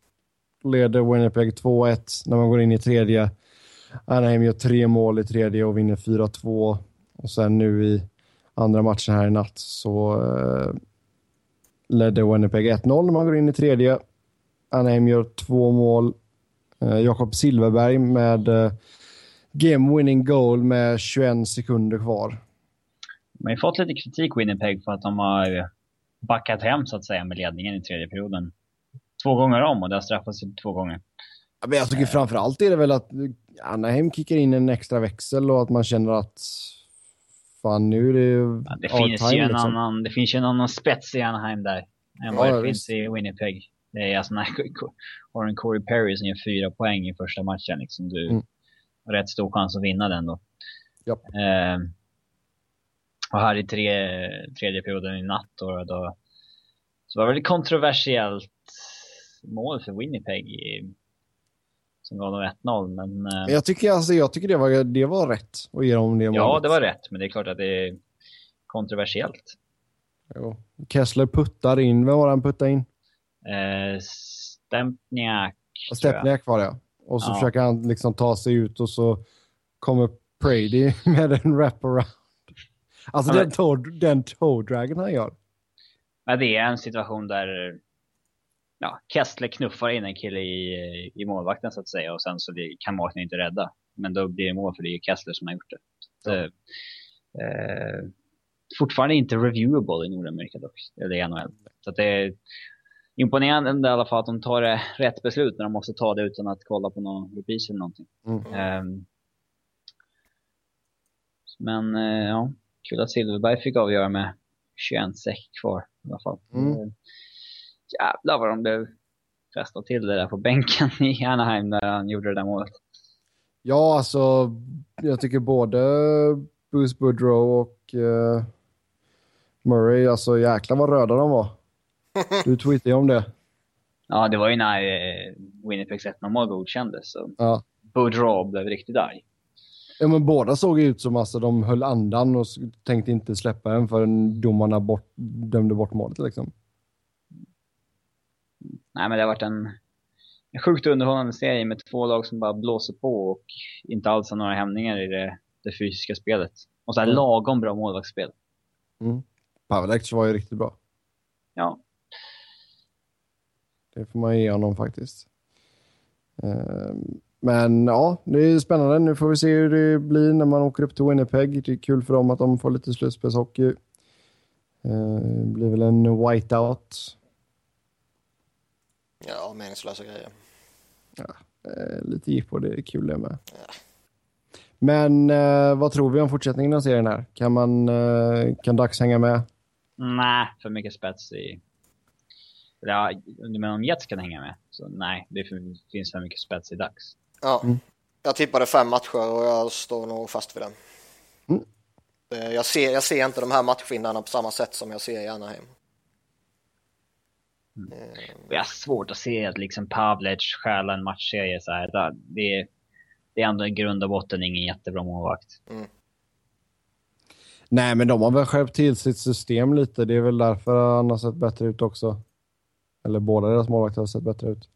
leder Winnipeg 2-1 när man går in i tredje. Anaheim gör tre mål i tredje och vinner 4-2. Och sen nu i andra matchen här i natt så uh, ledde Winnipeg 1-0 när man går in i tredje. Anaheim gör två mål. Eh, Jakob Silverberg med eh, game winning goal med 21 sekunder kvar. Man har fått lite kritik Winnipeg för att de har backat hem så att säga med ledningen i tredje perioden. Två gånger om och det har straffats två gånger. Men jag tycker framför allt är det väl att Anaheim kickar in en extra växel och att man känner att fan nu är det ju ja, det finns ju en liksom. annan, Det finns ju en annan spets i Anaheim där än vad ja, det finns i Winnipeg. Det är alltså när har en Corey Perry som gör fyra poäng i första matchen. Liksom, du mm. har rätt stor chans att vinna den då. Japp. Eh, och här i tre, tredje perioden i natt då, då så var det väl kontroversiellt mål för Winnipeg i, som gav dem 1-0. Men, eh, jag tycker, alltså, jag tycker det, var, det var rätt att ge dem det målet. Ja, det var rätt, men det är klart att det är kontroversiellt. Jo. Kessler puttar in. Vem var han puttade in? Eh, Stempniak. Stempniak var det, Och så ja. försöker han liksom ta sig ut och så kommer Brady med en wraparound. Alltså ja, den, toe, den toe-dragen han gör. Ja, det är en situation där ja, Kessler knuffar in en kille i, i målvakten så att säga och sen så kan målvakten inte rädda. Men då blir det mål för det är Kessler som har gjort det. Så, ja. eh, fortfarande inte reviewable i Nordamerika dock, eller i NHL. Så det är imponerande i alla fall att de tar det rätt beslut när de måste ta det utan att kolla på någon repris eller någonting. Mm. Um, men uh, ja, kul att Silverberg fick avgöra med 21 säck kvar i alla fall. Mm. Jävlar vad de blev fästa till det där på bänken i Anaheim när han gjorde det där målet. Ja, alltså jag tycker både Bruce Boudreau och uh, Murray, alltså jäklar vad röda de var. Du tweetade ju om det. Ja, det var ju när eh, Winnipegs 1-0-mål godkändes. Så ja. Boudreau blev riktigt arg. Ja, men båda såg ut som att alltså, de höll andan och tänkte inte släppa en förrän domarna bort, dömde bort målet. Liksom. Nej, men det har varit en, en sjukt underhållande serie med två lag som bara blåser på och inte alls har några hämningar i det, det fysiska spelet. Och så här mm. lagom bra målvaktsspel. Mm. Pavlec var ju riktigt bra. Ja. Det får man ge honom faktiskt. Um, men ja, det är spännande. Nu får vi se hur det blir när man åker upp till Winnipeg. Det är kul för dem att de får lite slutspelshockey. Uh, det blir väl en whiteout. Ja, meningslösa grejer. Ja, uh, lite jippo, det är kul det med. Ja. Men uh, vad tror vi om fortsättningen av serien här? Kan, man, kan Dax hänga med? Nej, för mycket spets i... Ja, men om Jets kan hänga med, så nej, det finns för mycket spets i Dax. Ja, mm. jag tippade fem matcher och jag står nog fast vid den. Mm. Jag, ser, jag ser inte de här matchvinnarna på samma sätt som jag ser i Anaheim. Mm. Eh. Jag har svårt att se att liksom Pavlec stjäla en matchserie så här. Det, är, det är ändå i grund och botten ingen jättebra målvakt. Mm. Nej, men de har väl skärpt till sitt system lite. Det är väl därför han har sett bättre ut också. Eller båda deras målvakter har sett bättre ut.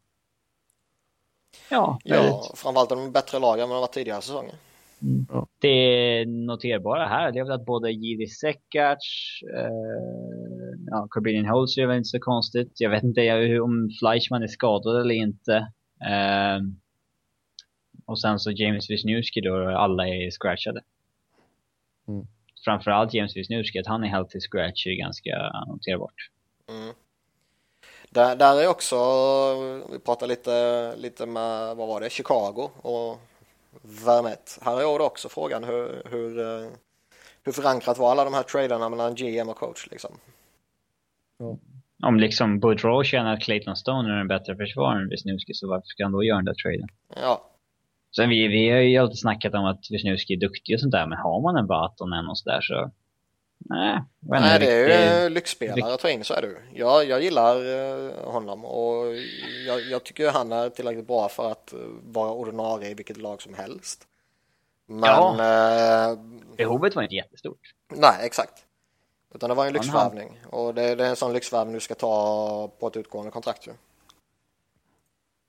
Ja, ja framförallt de bättre lagen än de var tidigare säsonger. Mm. Ja. Det noterbara här det är väl att både Jiri Sekac, eh, ja, Corbinian Holzer är väl inte så konstigt. Jag vet inte om Fleischman är skadad eller inte. Eh, och sen så James Wisniewski då, alla är scratchade. Mm. Framförallt James Wisniewski, att han är helt till scratch är ganska noterbart. Mm. Där, där är också, vi pratade lite, lite med, vad var det, Chicago och Vermette. Här är också frågan hur, hur, eh, hur förankrat var alla de här traderna mellan GM och coach liksom? Ja. Om liksom Boudreau känner att Clayton Stone är en bättre försvarare än Wisniewski så varför ska han då göra den där traden? Ja. Sen vi, vi har ju alltid snackat om att Wisniewski är duktig och sånt där men har man en Vatanen och sådär så Nej, Nej det är ju lyxspelare att ta in, så är det jag, jag gillar eh, honom och jag, jag tycker han är tillräckligt bra för att vara ordinarie i vilket lag som helst. Men... Ja, eh, behovet var inte jättestort. Nej, exakt. Utan det var en lyxvärvning och det, det, är en sån lyxvärvning du ska ta på ett utgående kontrakt ju.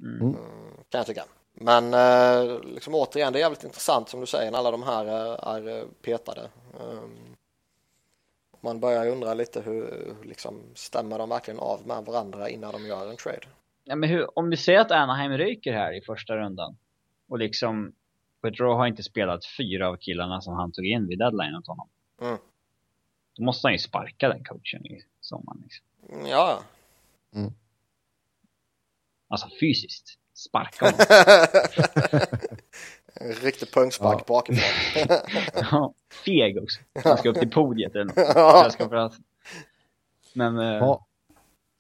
Mm. Mm, kan jag tycka. Men liksom återigen, det är jävligt intressant som du säger när alla de här är, är petade. Um, man börjar undra lite hur liksom, stämmer de verkligen av med varandra innan de gör en trade? Ja, men hur, om vi säger att Anaheim ryker här i första rundan och liksom Pedro har inte spelat fyra av killarna som han tog in vid deadline åt honom. Mm. Då måste han ju sparka den coachen i sommaren. Liksom. Ja. Mm. Alltså fysiskt. Sparka honom. En riktig pungspark ja. bakifrån. ja, feg också. Han ska upp till podiet eller något. Jag ska prata. Men, eh, ja.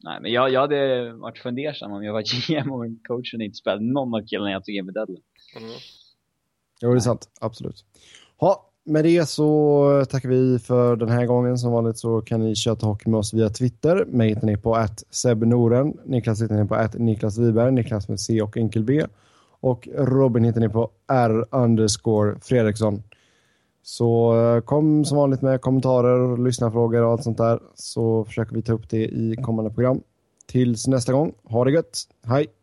nej, men jag, jag hade varit fundersam om jag var GM och en coach och inte spelade någon av killarna jag tog in med deadline. Mm. Jo, det är sant. Absolut. Ja, med det så tackar vi för den här gången. Som vanligt så kan ni köta hockey med oss via Twitter. Mig hittar ni på att Noren. Niklas hittar ni på att Niklas Wiberg. Niklas med C och enkel B. Och Robin hittar ni på R underscore Fredriksson. Så eh, kom som vanligt med kommentarer, lyssnarfrågor och allt sånt där. Så försöker vi ta upp det i kommande program. Tills nästa gång, ha det gött. Hej!